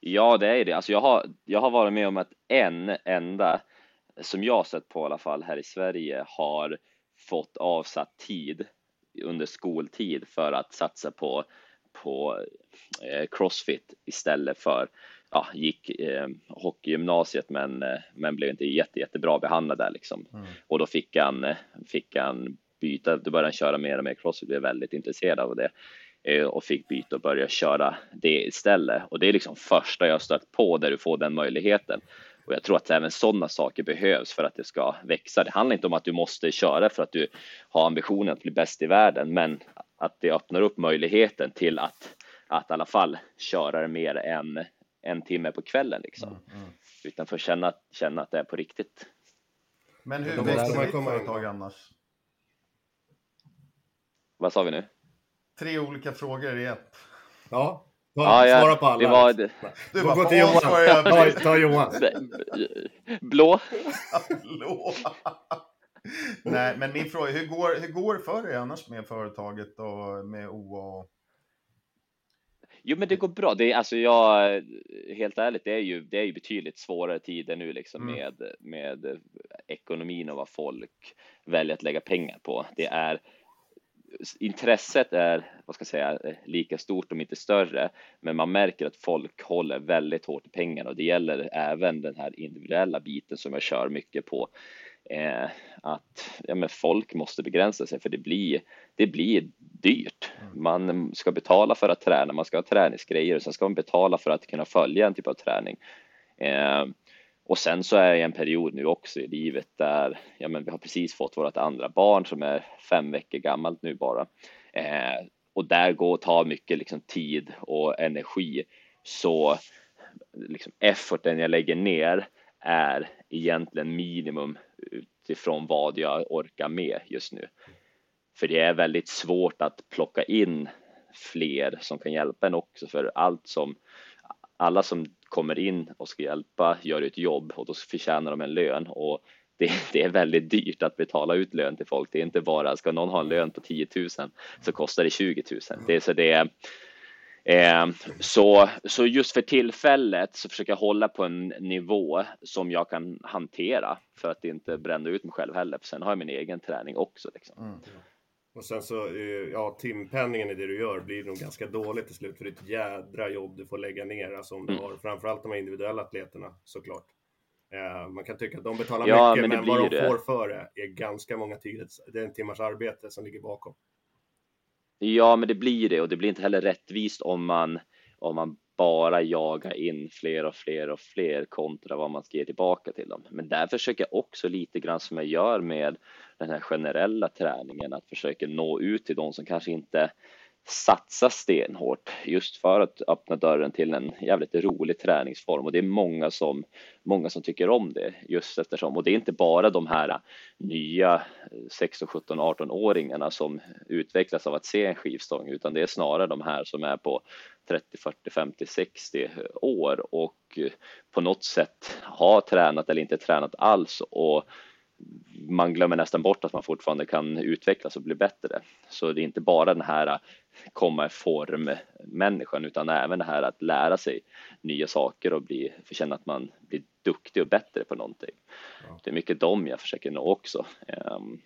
Ja, det är det. Alltså jag har, jag har varit med om att en enda, som jag sett på i alla fall här i Sverige, har fått avsatt tid under skoltid för att satsa på, på eh, crossfit istället för ja, gick eh, hockeygymnasiet men, eh, men blev inte jätte, jättebra behandlad där liksom. Och då fick han, fick han byta, då började han köra mer och mer crossfit, blev väldigt intresserad av det. Eh, och fick byta och börja köra det istället. Och det är liksom första jag stött på där du får den möjligheten. Och jag tror att även sådana saker behövs för att det ska växa. Det handlar inte om att du måste köra för att du har ambitionen att bli bäst i världen, men att det öppnar upp möjligheten till att, att i alla fall köra mer än en timme på kvällen liksom. Mm, mm. Utan för att känna, känna att det är på riktigt. Men hur växer ditt företag annars? Vad sa vi nu? Tre olika frågor i ett. Ja, Ja, ja, Svara på alla. Det var... Du bara, gå till Johan. Ta, ta Johan. Blå. Blå. Nej, men min fråga, hur går, hur går det för dig annars med företaget och med OA? Jo, men det går bra. Det är alltså jag, helt ärligt, det är ju, det är ju betydligt svårare tider nu liksom mm. med, med ekonomin och vad folk väljer att lägga pengar på. Det är intresset är, vad ska jag säga, lika stort om inte större, men man märker att folk håller väldigt hårt i pengarna och det gäller även den här individuella biten som jag kör mycket på. Eh, att ja, men folk måste begränsa sig för det blir, det blir dyrt. Mm. Man ska betala för att träna, man ska ha träningsgrejer och sen ska man betala för att kunna följa en typ av träning. Eh, och sen så är jag i en period nu också i livet där ja, men vi har precis fått vårt andra barn som är fem veckor gammalt nu bara. Eh, och där går och tar mycket liksom, tid och energi. Så liksom, efforten jag lägger ner är egentligen minimum utifrån vad jag orkar med just nu. För det är väldigt svårt att plocka in fler som kan hjälpa en också för allt som alla som kommer in och ska hjälpa gör ett jobb och då förtjänar de en lön och det, det, är väldigt dyrt att betala ut lön till folk. Det är inte bara, ska någon ha en lön på 10 000 så kostar det 20 000. Det är så det är, eh, så, så just för tillfället så försöker jag hålla på en nivå som jag kan hantera för att inte bränna ut mig själv heller. För sen har jag min egen träning också. Liksom. Mm. Och sen så, eh, ja, timpenningen i det du gör blir nog ganska dåligt till slut för det är ett jädra jobb du får lägga ner, alltså om du mm. har framförallt de här individuella atleterna såklart. Eh, man kan tycka att de betalar ja, mycket, men, men vad de det. får för det är ganska många timmar, det är en timmars arbete som ligger bakom. Ja, men det blir det och det blir inte heller rättvist om man om man bara jaga in fler och fler och fler kontra vad man ska ge tillbaka till dem. Men där försöker jag också lite grann som jag gör med den här generella träningen att försöka nå ut till de som kanske inte satsa stenhårt just för att öppna dörren till en jävligt rolig träningsform. Och det är många som många som tycker om det just eftersom. Och det är inte bara de här nya 16, 17, 18 åringarna som utvecklas av att se en skivstång utan det är snarare de här som är på 30, 40, 50, 60 år och på något sätt har tränat eller inte tränat alls. Och man glömmer nästan bort att man fortfarande kan utvecklas och bli bättre. Så det är inte bara den här komma i form människan utan även det här att lära sig nya saker och bli, få känna att man blir duktig och bättre på någonting. Ja. Det är mycket dem jag försöker nå också. Um,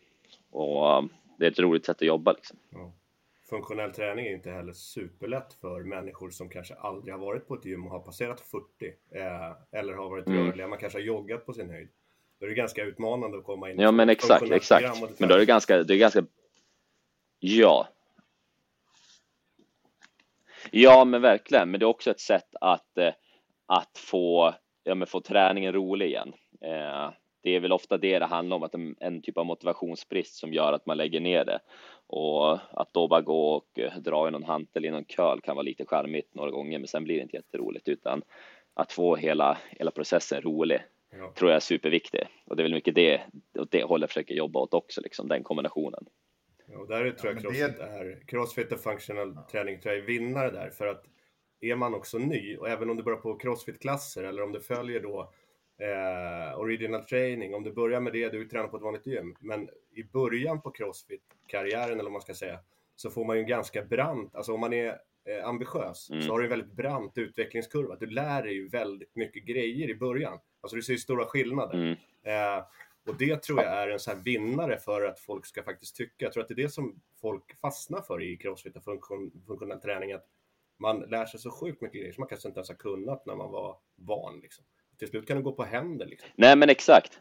och det är ett roligt sätt att jobba liksom. Ja. Funktionell träning är inte heller superlätt för människor som kanske aldrig har varit på ett gym och har passerat 40 eh, eller har varit mm. rörliga. Man kanske har joggat på sin höjd. Då är det ganska utmanande att komma in. Ja, men exakt, exakt. Men då är det ganska, det är ganska, ja. Ja, men verkligen. Men det är också ett sätt att, eh, att få, ja, men få träningen rolig igen. Eh, det är väl ofta det det handlar om, att en, en, typ av motivationsbrist som gör att man lägger ner det. Och att då bara gå och eh, dra i någon hantel i någon köl kan vara lite charmigt några gånger, men sen blir det inte jätteroligt, utan att få hela, hela processen rolig ja. tror jag är superviktig. Och det är väl mycket det, åt det hållet jag försöker jobba åt också, liksom, den kombinationen. Ja, och där tror jag ja, crossfit, det... är, crossfit och functional träning tror jag är vinnare där, för att är man också ny, och även om du börjar på crossfit-klasser eller om du följer då eh, original training, om du börjar med det, du tränar på ett vanligt gym, men i början på crossfit-karriären, eller vad man ska säga, så får man ju en ganska brant, alltså om man är eh, ambitiös, mm. så har du en väldigt brant utvecklingskurva. Du lär dig ju väldigt mycket grejer i början. Alltså du ser stora skillnader. Mm. Eh, och det tror jag är en sån här vinnare för att folk ska faktiskt tycka. Jag tror att det är det som folk fastnar för i crossfit och funktion, funktionell träning. Att man lär sig så sjukt mycket grejer som man kanske inte ens har kunnat när man var barn. Liksom. Till slut kan det gå på händer. Liksom. Nej, men exakt.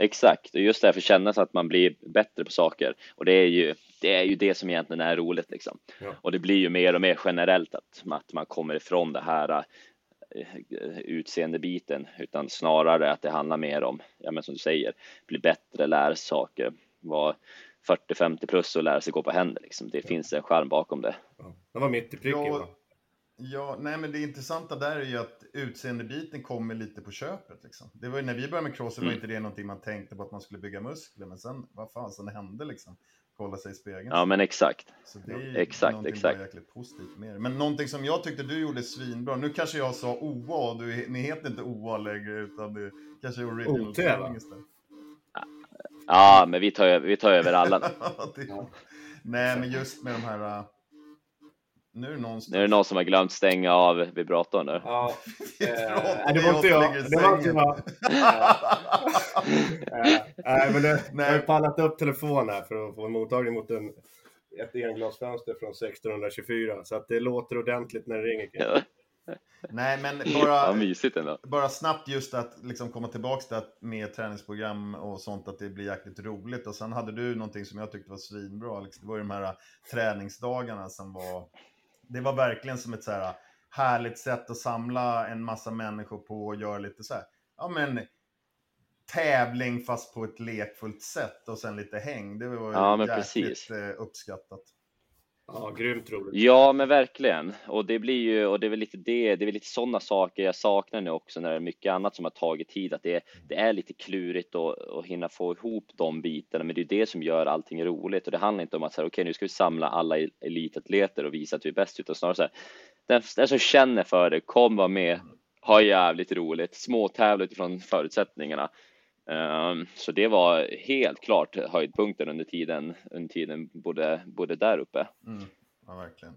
Exakt, och just därför känna sig att man blir bättre på saker. Och det är ju det, är ju det som egentligen är roligt liksom. Ja. Och det blir ju mer och mer generellt att, att man kommer ifrån det här utseendebiten, utan snarare att det handlar mer om, ja men som du säger, bli bättre, lära sig saker, vara 40-50 plus och lära sig gå på händer liksom. Det finns en skärm bakom det. Ja. Det var mitt i pricken Ja? Ja, nej men det intressanta där är ju att utseendebiten kommer lite på köpet. Liksom. Det var ju när vi började med cross, så var Mm. inte det någonting man tänkte på att man skulle bygga muskler. Men sen, vad fan, sen hände liksom. Kolla sig i spegeln. Ja men exakt. Så det är ju Exakt, exakt. jäkligt positivt med det. Men någonting som jag tyckte du gjorde svinbra. Nu kanske jag sa OA och du, ni heter inte OA längre utan det kanske är original OT, istället. Ja, men vi tar, över- vi tar över alla. det, Nej, men just med de här... äh, Nu är det någon Nu är det någon som har glömt stänga av vibratorn nu. Ja, Vi eh, det var inte Det var jag. Eh, Nej, men det, Nej. jag har pallat upp telefon här för att få en mottagning mot en, ett englasfönster från 1624. Så att det låter ordentligt när det ringer. Ja, Nej, men ja bara, ändå. bara snabbt just att liksom komma tillbaka till att med träningsprogram och sånt, att det blir jäkligt roligt. Och sen hade du någonting som jag tyckte var svinbra, Alex. Det var ju de här äh, träningsdagarna som var... Det var verkligen som ett så här härligt sätt att samla en massa människor på och göra lite så här, ja men tävling fast på ett lekfullt sätt och sen lite häng. Det var ju Ja, men jäkligt precis. eh, uppskattat. Ja, grymt roligt. Ja, men verkligen. Och det blir ju, och det är väl lite det, det är väl lite sådana saker jag saknar nu också när det är mycket annat som har tagit tid, att det är, det är lite klurigt att, att hinna få ihop de bitarna, men det är det som gör allting roligt och det handlar inte om att säga okej, nu ska vi samla alla el- elitatleter och visa att vi är bäst, utan snarare så här, den, den som känner för det, kom vara med, ha jävligt roligt, småtävla utifrån förutsättningarna. Ehm, så det var helt klart höjdpunkten under tiden, under tiden både, både där uppe. Mm. Ja, verkligen.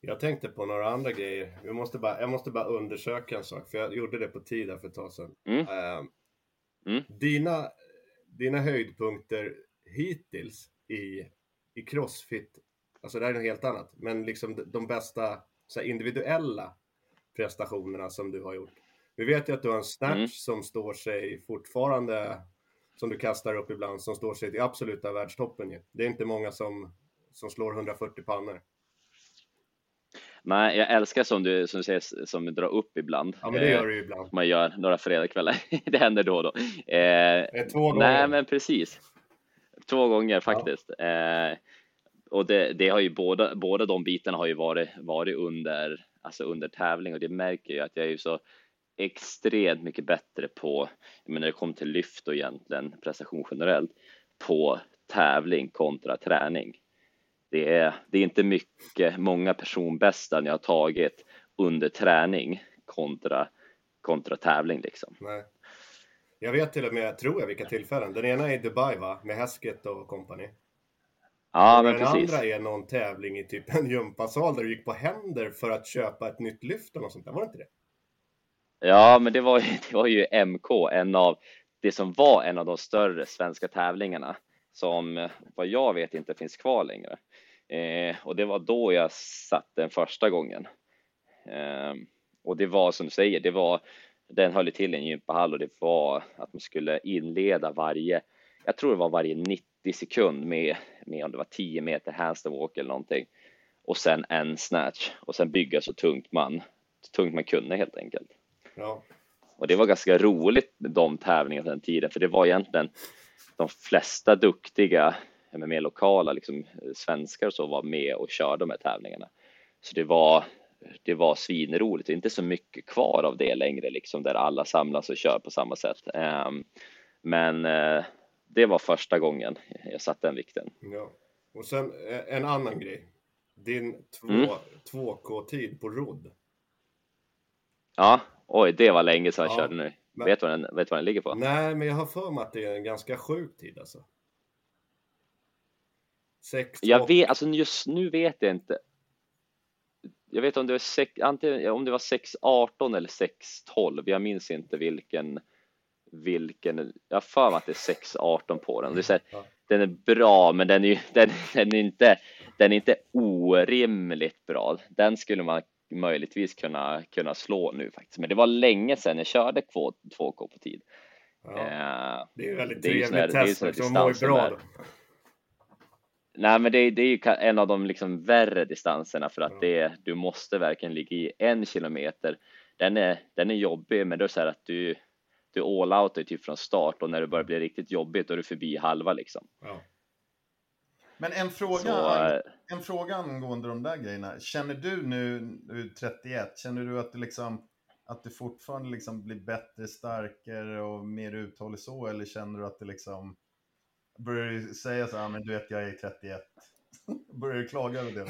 Jag tänkte på några andra grejer. Jag måste bara, jag måste bara undersöka en sak, för jag gjorde det på tid för ett tag sedan. Mm. Eh, Mm. Dina, dina höjdpunkter hittills i, i Crossfit, alltså det här är något helt annat, men liksom de, de bästa så här, individuella prestationerna som du har gjort. Vi vet ju att du har en snatch Mm. som står sig fortfarande, som du kastar upp ibland, som står sig till absoluta världstoppen ju. Det är inte många som, som slår 140 pannor. Nej, jag älskar som du, som du säger, som du drar upp ibland. Ja, men det Eh, gör du ju ibland. Man gör några fredagskvällar. det händer då och då. Eh, Eh, Två gånger. nej, men precis. Två gånger faktiskt. Eh, och det, det har ju båda, båda de bitarna har ju varit, varit under, alltså under tävling och det märker jag att jag är ju så extremt mycket bättre på, men när det kommer till lyft och egentligen prestation generellt, på tävling kontra träning. Det är, det är inte mycket, många personbästa jag har tagit under träning kontra, kontra tävling liksom. Nej. Jag vet till och med, tror jag, vilka tillfällen. Den ena är i Dubai va? Med Hesketh och company. Ja, och men den precis. andra är någon tävling i typ en gympasal där du gick på händer för att köpa ett nytt lyft eller något sånt där. Var det inte det? Ja, men det var, ju- det var ju MK, en av det som var en av de större svenska tävlingarna som vad jag vet inte finns kvar längre. Eh, och det var då jag satt den första gången. Eh, och det var som du säger, det var den höll ju till i en gympahall och det var att man skulle inleda varje, jag tror det var varje 90 sekund med, med om det var 10 meter handstand walk eller någonting. Och sen en snatch och sen bygga så tungt man, så tungt man kunde helt enkelt. Ja. Och det var ganska roligt med de tävlingarna på den tiden, för det var egentligen de flesta duktiga, mer lokala liksom, eh, svenskar och så var med och körde de här tävlingarna. Så det var, det var svinroligt, det är inte så mycket kvar av det längre, liksom, där alla samlas och kör på samma sätt. Ehm, men eh, det var första gången jag satte den vikten. ja. Och sen eh, en annan grej. Din två, Mm. 2K-tid på rodd. Ja, oj, det var länge sedan jag Ja, körde nu. men- Vet du vad den, vet vad den ligger på? Nej, men jag har för mig att det är en ganska sjuk tid alltså. Sex, Jag två- vet, alltså just nu vet jag inte. Jag vet om det var sex, antingen om det var 6.18 eller 6.12. Jag minns inte vilken, vilken, jag har för mig att det är 6.18 på den. Det är här, Ja. Den är bra, men den är, den, den, är inte, den är inte orimligt bra. Den skulle man möjligtvis kunna, kunna slå nu faktiskt. Men det var länge sedan jag körde 2K på tid. Ja, eh, det är ju väldigt trevligt test, liksom. man mår bra då. Nej, men det, det, är ju en av de liksom värre distanserna för att ja. det, du måste verkligen ligga i en kilometer. Den är, den är jobbig, men det är så här att du, du all out typ från start och när det börjar bli riktigt jobbigt då är du förbi halva liksom. Ja. Men en fråga, så, en fråga angående de där grejerna. Känner du nu, nu 31, känner du att du liksom att du fortfarande liksom blir bättre, starkare och mer uthållig så? Eller känner du att det liksom börjar du säga så här, men du vet jag är 31? Börjar du klaga över det?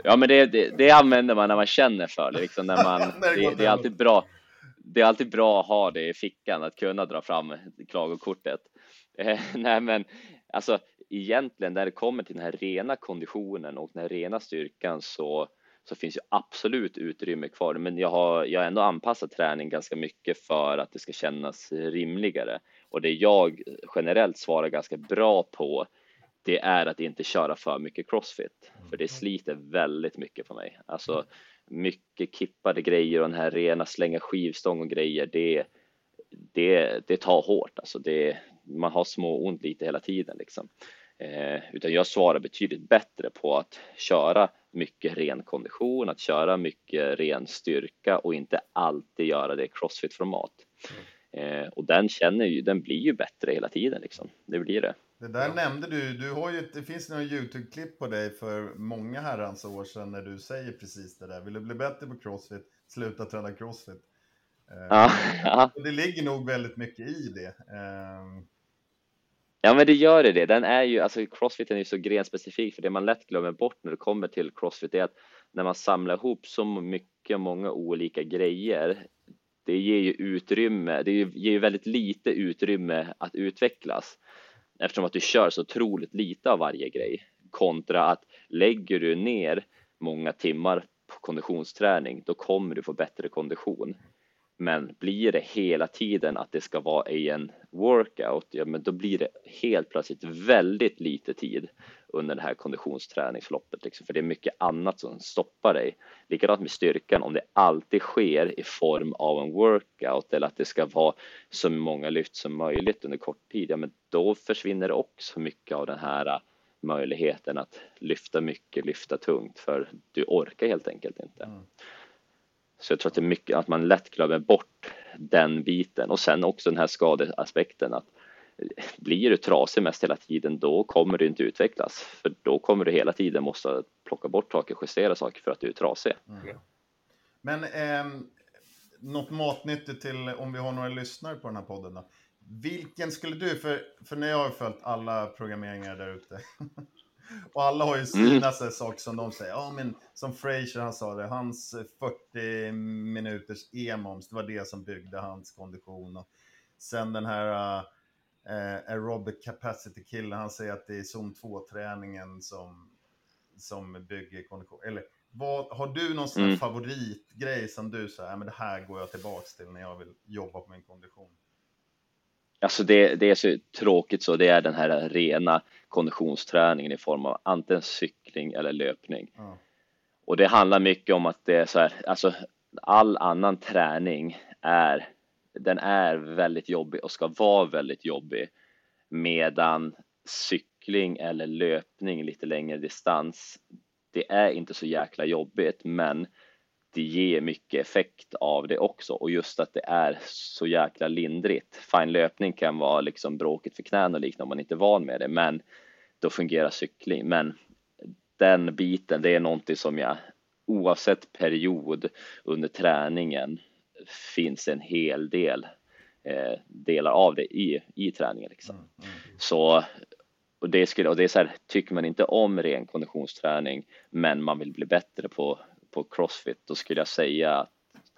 ja, men det, det, det, använder man när man känner för det. Liksom när man, det, det, är alltid bra. Det är alltid bra att ha det i fickan, att kunna dra fram klagokortet. Eh, nej, men alltså egentligen när det kommer till den här rena konditionen och den här rena styrkan så så finns ju absolut utrymme kvar, men jag har, jag har ändå anpassat träning ganska mycket för att det ska kännas rimligare. Och det jag generellt svarar ganska bra på, det är att inte köra för mycket crossfit, för det sliter väldigt mycket på mig. Alltså mycket kippade grejer och den här rena slänga skivstång och grejer, det, det, det tar hårt. Alltså det, man har små ont lite hela tiden liksom. Eh, utan jag svarar betydligt bättre på att köra mycket ren kondition, att köra mycket ren styrka och inte alltid göra det i crossfit-format. Mm. Eh, och den känner ju, den blir ju bättre hela tiden liksom. Det blir det. Det där ja. nämnde du, du har ju, det finns några YouTube-klipp på dig för många herrans år sedan när du säger precis det där. Vill du bli bättre på crossfit, sluta träna crossfit. Eh, ja, ja. Det ligger nog väldigt mycket i det. Eh, Ja men det gör det. Den är ju, alltså crossfit är ju så grenspecifik för det man lätt glömmer bort när det kommer till crossfit är att när man samlar ihop så mycket, många olika grejer det ger ju utrymme, det ger ju väldigt lite utrymme att utvecklas eftersom att du kör så otroligt lite av varje grej kontra att lägger du ner många timmar på konditionsträning då kommer du få bättre kondition men blir det hela tiden att det ska vara i en workout, ja men då blir det helt plötsligt väldigt lite tid under det här konditionsträningsloppet, liksom, för det är mycket annat som stoppar dig. Likadant med styrkan, om det alltid sker i form av en workout eller att det ska vara så många lyft som möjligt under kort tid, ja men då försvinner också mycket av den här möjligheten att lyfta mycket, lyfta tungt, för du orkar helt enkelt inte. Mm. Så jag tror att det är mycket att man lätt glömmer bort den biten och sen också den här skadeaspekten att eh, blir du trasig mest hela tiden då kommer du inte utvecklas för då kommer du hela tiden måste plocka bort saker, justera saker för att du är trasig. Mm. Men eh, något matnyttigt till om vi har några lyssnare på den här podden då. Vilken skulle du, för, för när jag har följt alla programmeringar där ute Och alla har ju sina mm. saker som de säger. Ja, men som Fraser han sa det, hans 40 minuters e-moms, det var det som byggde hans kondition. Och sen den här uh, aerobic capacity killen, han säger att det är zon 2-träningen som, som bygger kondition. Eller vad, har du någon sån mm. favoritgrej som du säger, men det här går jag tillbaks till när jag vill jobba på min kondition? Alltså det, det är så tråkigt så, det är den här rena konditionsträningen i form av antingen cykling eller löpning. Mm. Och det handlar mycket om att det är så här, alltså all annan träning är, den är väldigt jobbig och ska vara väldigt jobbig medan cykling eller löpning lite längre distans, det är inte så jäkla jobbigt men det ger mycket effekt av det också och just att det är så jäkla lindrigt. Fine löpning kan vara liksom bråkigt för knän och liknande om man inte är van med det, men då fungerar cykling. Men den biten, det är någonting som jag oavsett period under träningen finns en hel del eh, delar av det i, i träningen. Liksom. Mm, mm. Så och det, skulle, och det är så här, tycker man inte om ren konditionsträning men man vill bli bättre på på Crossfit, då skulle jag säga att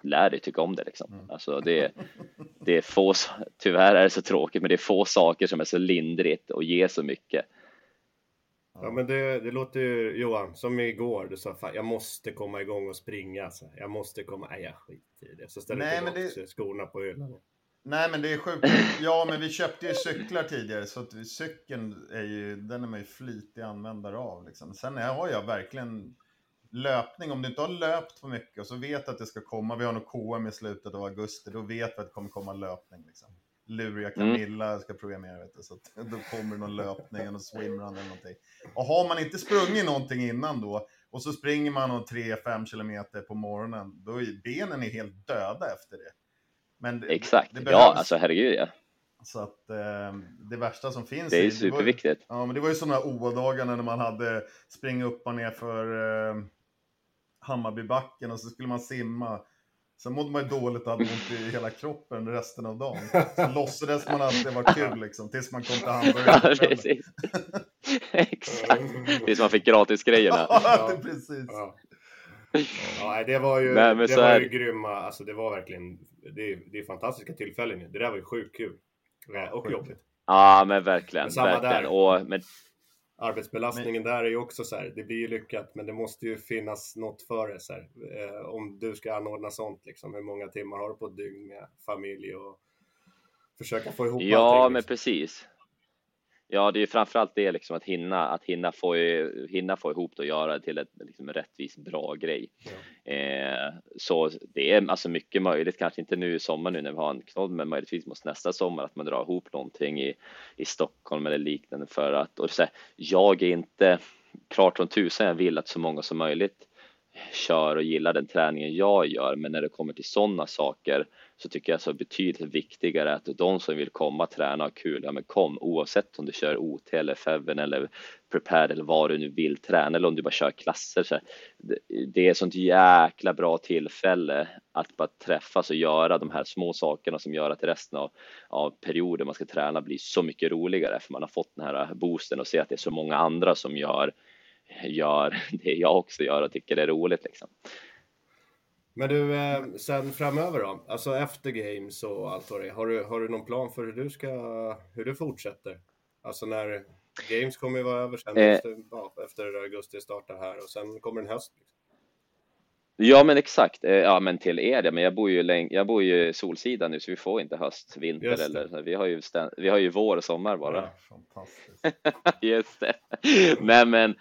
lär dig tycka om det liksom. Mm. Alltså det, det är få, tyvärr är det så tråkigt, men det är få saker som är så lindrigt och ger så mycket. Ja men det, det låter ju Johan, som igår, du sa fan, jag måste komma igång och springa. Alltså. Jag måste komma, nej jag skiter i det. Så ställer Nej, men det... skorna på hyllan. Nej men det är sjukt. Ja men vi köpte ju cyklar tidigare så att cykeln är ju, den är man ju flitig användare av liksom. Sen har jag verkligen löpning, om du inte har löpt för mycket och så vet att det ska komma, vi har nog KM i slutet av augusti, då vet vi att det kommer komma löpning. Liksom. Luriga Mm. Camilla ska programmera, vet du, så att då kommer det någon löpning, en swimrun eller någonting. Och har man inte sprungit någonting innan då, och så springer man och 3-5 kilometer på morgonen, då är benen är helt döda efter det. Men det, Exakt, det ja alltså herregud ja. Så att eh, det värsta som finns Det är var ju- superviktigt. Ja, men det var ju sådana OA-dagar när man hade springa upp och ner för eh, Hammarbybacken och så skulle man simma. Sen mådde man ju dåligt och hade ont i hela kroppen resten av dagen. Så låtsades man att det var kul liksom, tills man kom till Ja, hamburgaren. precis. Exakt. Tills man fick gratisgrejerna. Ja, det precis. Ja. Ja, nej, det var ju, Nej, det var ju grymma, alltså det var verkligen, det är, det är fantastiska tillfällen. Det där var ju sjukt kul. Ja, Och jobbigt. Ja, men verkligen. Men samma verkligen. där. Och, men, Arbetsbelastningen där är ju också så här, det blir ju lyckat, men det måste ju finnas något för det så här. Eh, om du ska anordna sånt liksom, hur många timmar har du på ett dygn med familj och försöka få ihop ja, allting, men liksom. precis. Ja, det är framförallt det liksom att hinna, att hinna få, hinna få ihop det och göra det till ett liksom, en rättvis bra grej. Eh, så det är alltså mycket möjligt, kanske inte nu i sommar nu när vi har en knodd, men möjligtvis måste nästa sommar att man drar ihop någonting i, i Stockholm eller liknande för att, och så här, jag är inte klart som tusan, jag vill att så många som möjligt kör och gillar den träningen jag gör, men när det kommer till sådana saker så tycker jag så betydligt viktigare att de som vill komma, träna och ha kul, ja men kom oavsett om du kör OT eller Feven eller Prepared eller vad du nu vill träna eller om du bara kör klasser. Så det, är ett sånt jäkla bra tillfälle att bara träffas och göra de här små sakerna som gör att resten av, av perioden man ska träna blir så mycket roligare för man har fått den här boosten och ser att det är så många andra som gör gör det jag också gör och tycker det är roligt liksom. Men du, eh, sen framöver då? Alltså efter games och allt vad det är. Har du, har du någon plan för hur du ska, hur du fortsätter? Alltså när games kommer ju vara över sen Eh. efter, ja, efter augusti startar här och sen kommer en höst. Liksom. Ja men exakt, Eh, ja men till er ja, men jag bor ju läng- jag bor ju Solsidan nu så vi får inte höst, vinter det. eller vi har ju stä- vi har ju vår och sommar bara. Ja, fantastiskt. Just det. Nej men,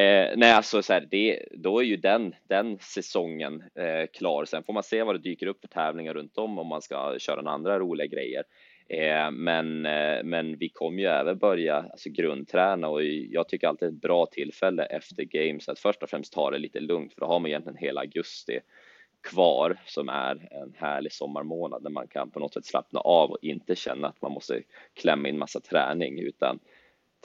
eh, nej alltså så här, det, då är ju den, den säsongen eh, klar. Sen får man se vad det dyker upp för tävlingar runt om om man ska köra några andra roliga grejer. Eh, men, eh, men vi kommer ju även börja alltså, grundträna och jag tycker alltid ett bra tillfälle efter games att först och främst ta det lite lugnt för då har man egentligen hela augusti kvar som är en härlig sommarmånad när man kan på något sätt slappna av och inte känna att man måste klämma in massa träning utan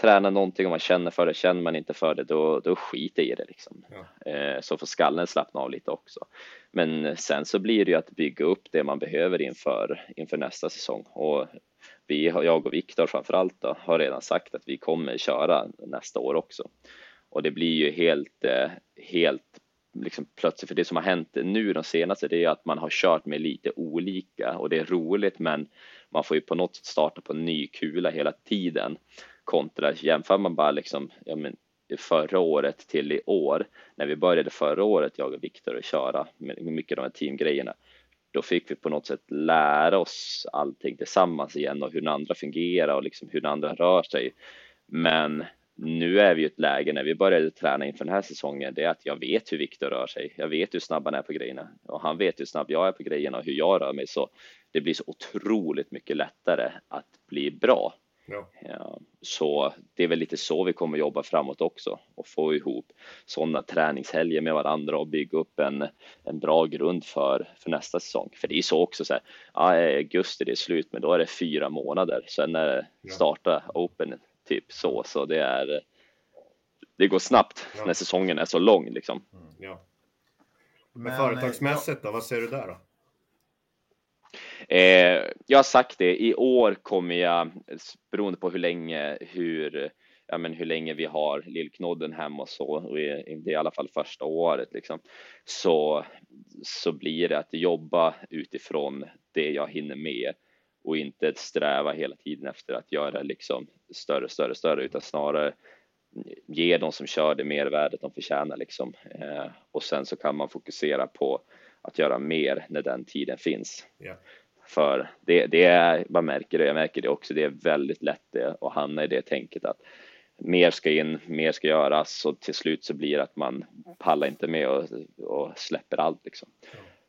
träna någonting om man känner för det, känner man inte för det då, då skiter i det liksom. Eh, så får skallen slappna av lite också. Men sen så blir det ju att bygga upp det man behöver inför, inför nästa säsong och vi, jag och Viktor framförallt då, har redan sagt att vi kommer köra nästa år också. Och det blir ju helt, eh, helt liksom plötsligt, för det som har hänt nu de senaste, det är att man har kört med lite olika och det är roligt, men man får ju på något sätt starta på en ny kula hela tiden kontra jämför man bara liksom, ja men förra året till i år, när vi började förra året, jag och Viktor, att köra med mycket av de här teamgrejerna, då fick vi på något sätt lära oss allting tillsammans igen och hur den andra fungerar och liksom hur den andra rör sig. Men nu är vi i ett läge när vi började träna inför den här säsongen, det är att jag vet hur Viktor rör sig. Jag vet hur snabb han är på grejerna och han vet hur snabb jag är på grejerna och hur jag rör mig. Så det blir så otroligt mycket lättare att bli bra. Ja. Ja, så det är väl lite så vi kommer jobba framåt också och få ihop sådana träningshelger med varandra och bygga upp en, en bra grund för, för nästa säsong. För det är så också så här, ja, augusti det är slut, men då är det fyra månader. Sen när det startar Open, typ så, så det är det går snabbt Ja. när säsongen är så lång liksom. Ja. Men, Men, företagsmässigt då, vad ser du där då? Eh, jag har sagt det, i år kommer jag, beroende på hur länge, hur, ja, men hur länge vi har lillknodden hemma och så, och i- det är i alla fall första året liksom, så, så blir det att jobba utifrån det jag hinner med och inte sträva hela tiden efter att göra liksom större, större, större, utan snarare ge de som kör det mervärdet de förtjänar liksom. Eh, och sen så kan man fokusera på att göra mer när den tiden finns. Yeah. För det, det är, man märker det, jag märker det också, det är väldigt lätt det, att hamna i det tänket att mer ska in, mer ska göras och till slut så blir det att man pallar inte med och, och släpper allt liksom.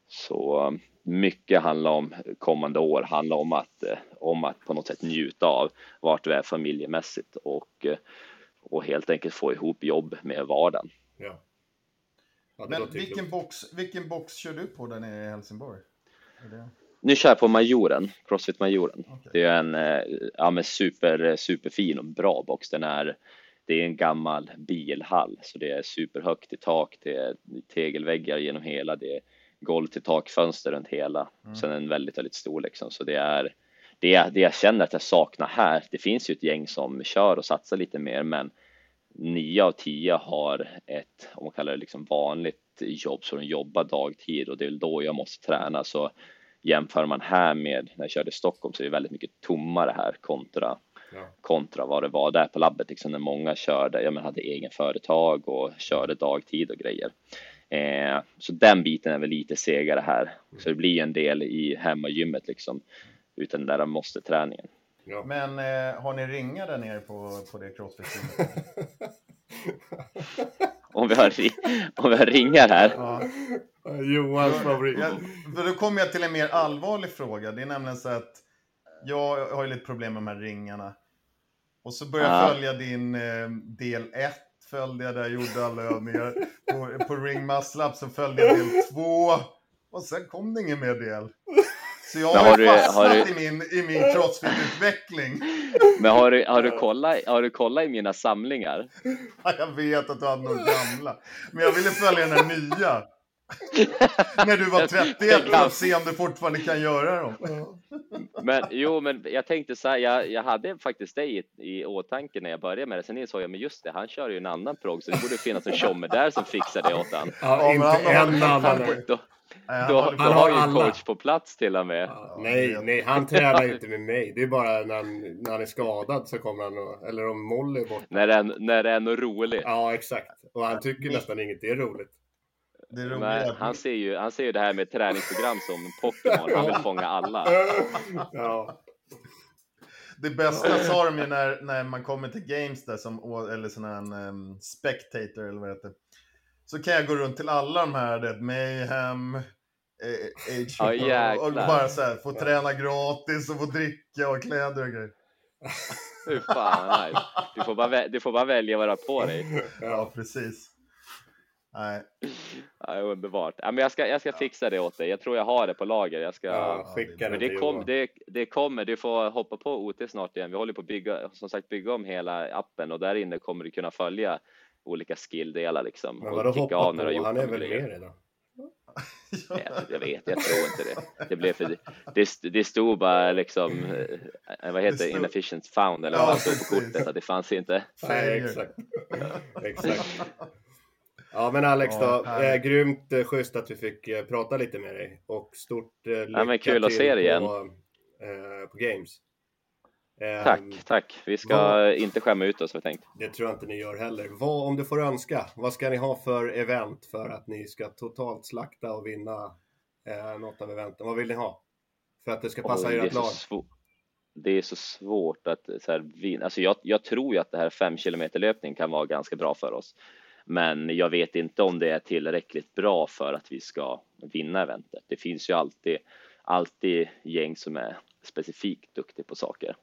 Så mycket handlar om kommande år, handlar om att, eh, om att på något sätt njuta av vart du är familjemässigt och, eh, och helt enkelt få ihop jobb med vardagen. Ja. Men vilken klokt. box, vilken box kör du på där nere i Helsingborg? Är det... Nu kör jag på Majoren, Crossfit Majoren. Okej. Det är en eh, ja, men super, superfin och bra box. Den är, det är en gammal bilhall, så det är superhögt i tak, det är tegelväggar genom hela, det är golv till takfönster runt hela. Sen en väldigt, väldigt stor liksom, så det är det, det jag känner att jag saknar här. Det finns ju ett gäng som kör och satsar lite mer, men nio av tio har ett, om man kallar det liksom vanligt jobb, så de jobbar dagtid och det är då jag måste träna. Så jämför man här med när jag körde i Stockholm så är det väldigt mycket tommare här kontra Ja. kontra vad det var där på labbet liksom när många körde, ja men hade egen företag och körde dagtid och grejer. Eh, så den biten är väl lite segare här. Så det blir en del i hemmagymmet liksom utan den där måste träningen. Ja. Men eh, har ni ringar där nere på, på det crossfit Om vi har, om vi har ringar här. ja. Johans favorit. Då kommer jag till en mer allvarlig fråga. Det är nämligen så att jag har ju lite problem med de här ringarna. Och så började jag Ja. följa din eh, del 1, följde jag där, gjorde alla övningar. På, på Ring Muscle Up så följde jag del 2. Och sen kom det ingen mer del. Så jag har, har ju du- fastnat har du- i min, i min crossfit-utveckling. Men har du, har du kollat, har du kollat i mina samlingar? Ja, Jag vet att du hade några gamla. Men jag ville följa den här nya. När du var 31 för att se om du fortfarande kan göra dem. Men jo, men jag tänkte så här, jag, jag hade faktiskt dig i, i åtanke när jag började med det. Sen insåg jag, men just det, han kör ju en annan progg, så det borde finnas en tjomme där som fixar det åt han. Ja, men inte en annan. Håller då på- har ju alla. en coach på plats till och med. Ja, nej, nej, han tränar ju inte med mig. Det är bara när han, när han är skadad så kommer han och, eller om Molly är borta. När det är, när det är något roligt. Ja, exakt. Och han tycker nästan inget är roligt. Det är Nej, han ser ju, han ser ju det här med träningsprogram som Pokémon. Han vill fånga alla. Ja, Det bästa sa de ju när, när man kommer till games där, som, eller sån här um, spectator eller vad det heter. Så kan jag gå runt till alla de här, det, Mayhem, eh, Age Ja, och, och jäklar. bara så här, få träna gratis och få dricka och kläder och grejer. Hur fan, nice. du, får bara, du får bara välja vad du har på dig. Ja, precis. Nej, Ja, det är underbart. Ja, men jag, ska, jag ska fixa det åt dig. Jag tror jag har det på lager. Jag ska... ja skicka Men det, till kom, det, det kommer, du får hoppa på OT snart igen. Vi håller på att bygga, som sagt, bygga om hela appen och där inne kommer du kunna följa olika skilldelar liksom. Men vadå hoppa på? gjort Han är väl med redan? Jag, jag vet, jag tror inte det. Det blev för, det, det stod bara liksom, eh, vad heter det, inefficient found eller Ja, vad det stod på kortet, att det fanns inte. Nej, exakt. exakt. Ja, men Alex då. Ja, eh, grymt eh, schysst att vi fick eh, prata lite med dig. Och stort eh, lycka men kul att till se dig igen. På, eh, på Games. Eh, Tack, tack. Vi ska vad- inte skämma ut oss har tänkt. Det tror jag inte ni gör heller. Vad, om du får önska, vad ska ni ha för event för att ni ska totalt slakta och vinna eh, något av eventen? Vad vill ni ha? För att det ska passa är ert lag? det är så svårt att så här, vinna. Alltså jag, jag tror ju att det här 5 km löpning kan vara ganska bra för oss. Men jag vet inte om det är tillräckligt bra för att vi ska vinna eventet. Det finns ju alltid, alltid gäng som är specifikt duktiga på saker.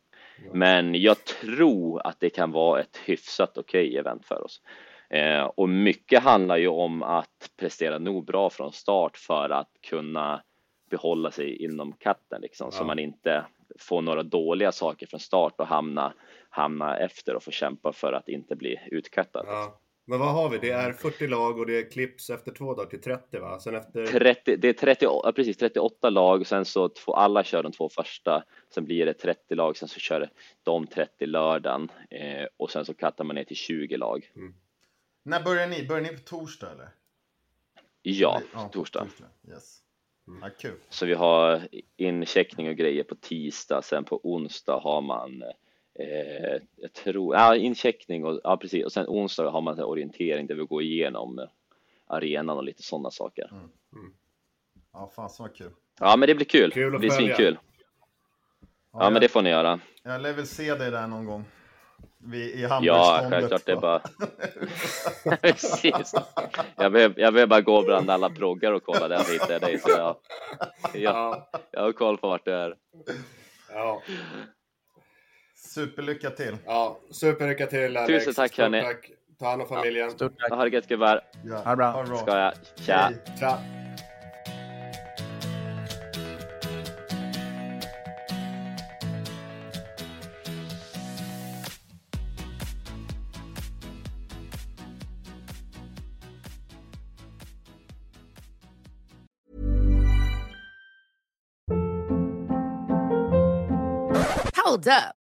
Men jag tror att det kan vara ett hyfsat okej event för oss. Eh, och mycket handlar ju om att prestera nog bra från start för att kunna behålla sig inom katten liksom, så Ja. man inte får några dåliga saker från start och hamna, hamna efter och få kämpa för att inte bli utkattad. Ja. Men vad har vi? Det är 40 lag och det clips efter två dagar till 30 va? Sen efter... 30, det är 30, ja, precis, 38 lag och sen så två, alla kör de två första. Sen blir det 30 lag, sen så kör de 30 lördagen eh, och sen så kattar man ner till 20 lag. När börjar ni? Börjar ni på torsdag eller? Ja, på torsdag. Yes. Ja, kul. Så vi har incheckning och grejer på tisdag, sen på onsdag har man eh, jag tror, ja incheckning och ja precis och sen onsdag har man en orientering där vi går igenom eh, arenan och lite sådana saker. Ja, fan så vad kul. Ja men det blir kul, Kul det blir följa. svinkul. Ja men det får ni göra. Jag lär väl se dig där någon gång. vi, i Ja, självklart. Det är bara... Precis. Jag behöver, jag behöver bara gå bland alla bloggar och kolla där jag hittar dig. Så jag, jag, jag har koll på vart du är. Ja, Superlycka till. ja superlycka till Alex. Tusen tack, Stort hörni. tack. Ta hand om familjen. Stort tack. Ha det gött gubbar. Ja, Ha det bra. Ha det bra. Ska jag. Tja. Hej. Tja. Hold up.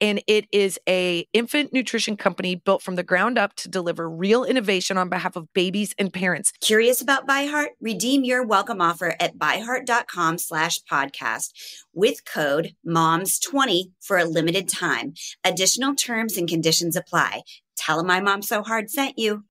and it is a infant nutrition company built from the ground up to deliver real innovation on behalf of babies and parents. Curious about By Heart? Redeem your welcome offer at byheart.com slash podcast with code MOMS20 for a limited time. Additional terms and conditions apply. Tell them My Mom So Hard sent you.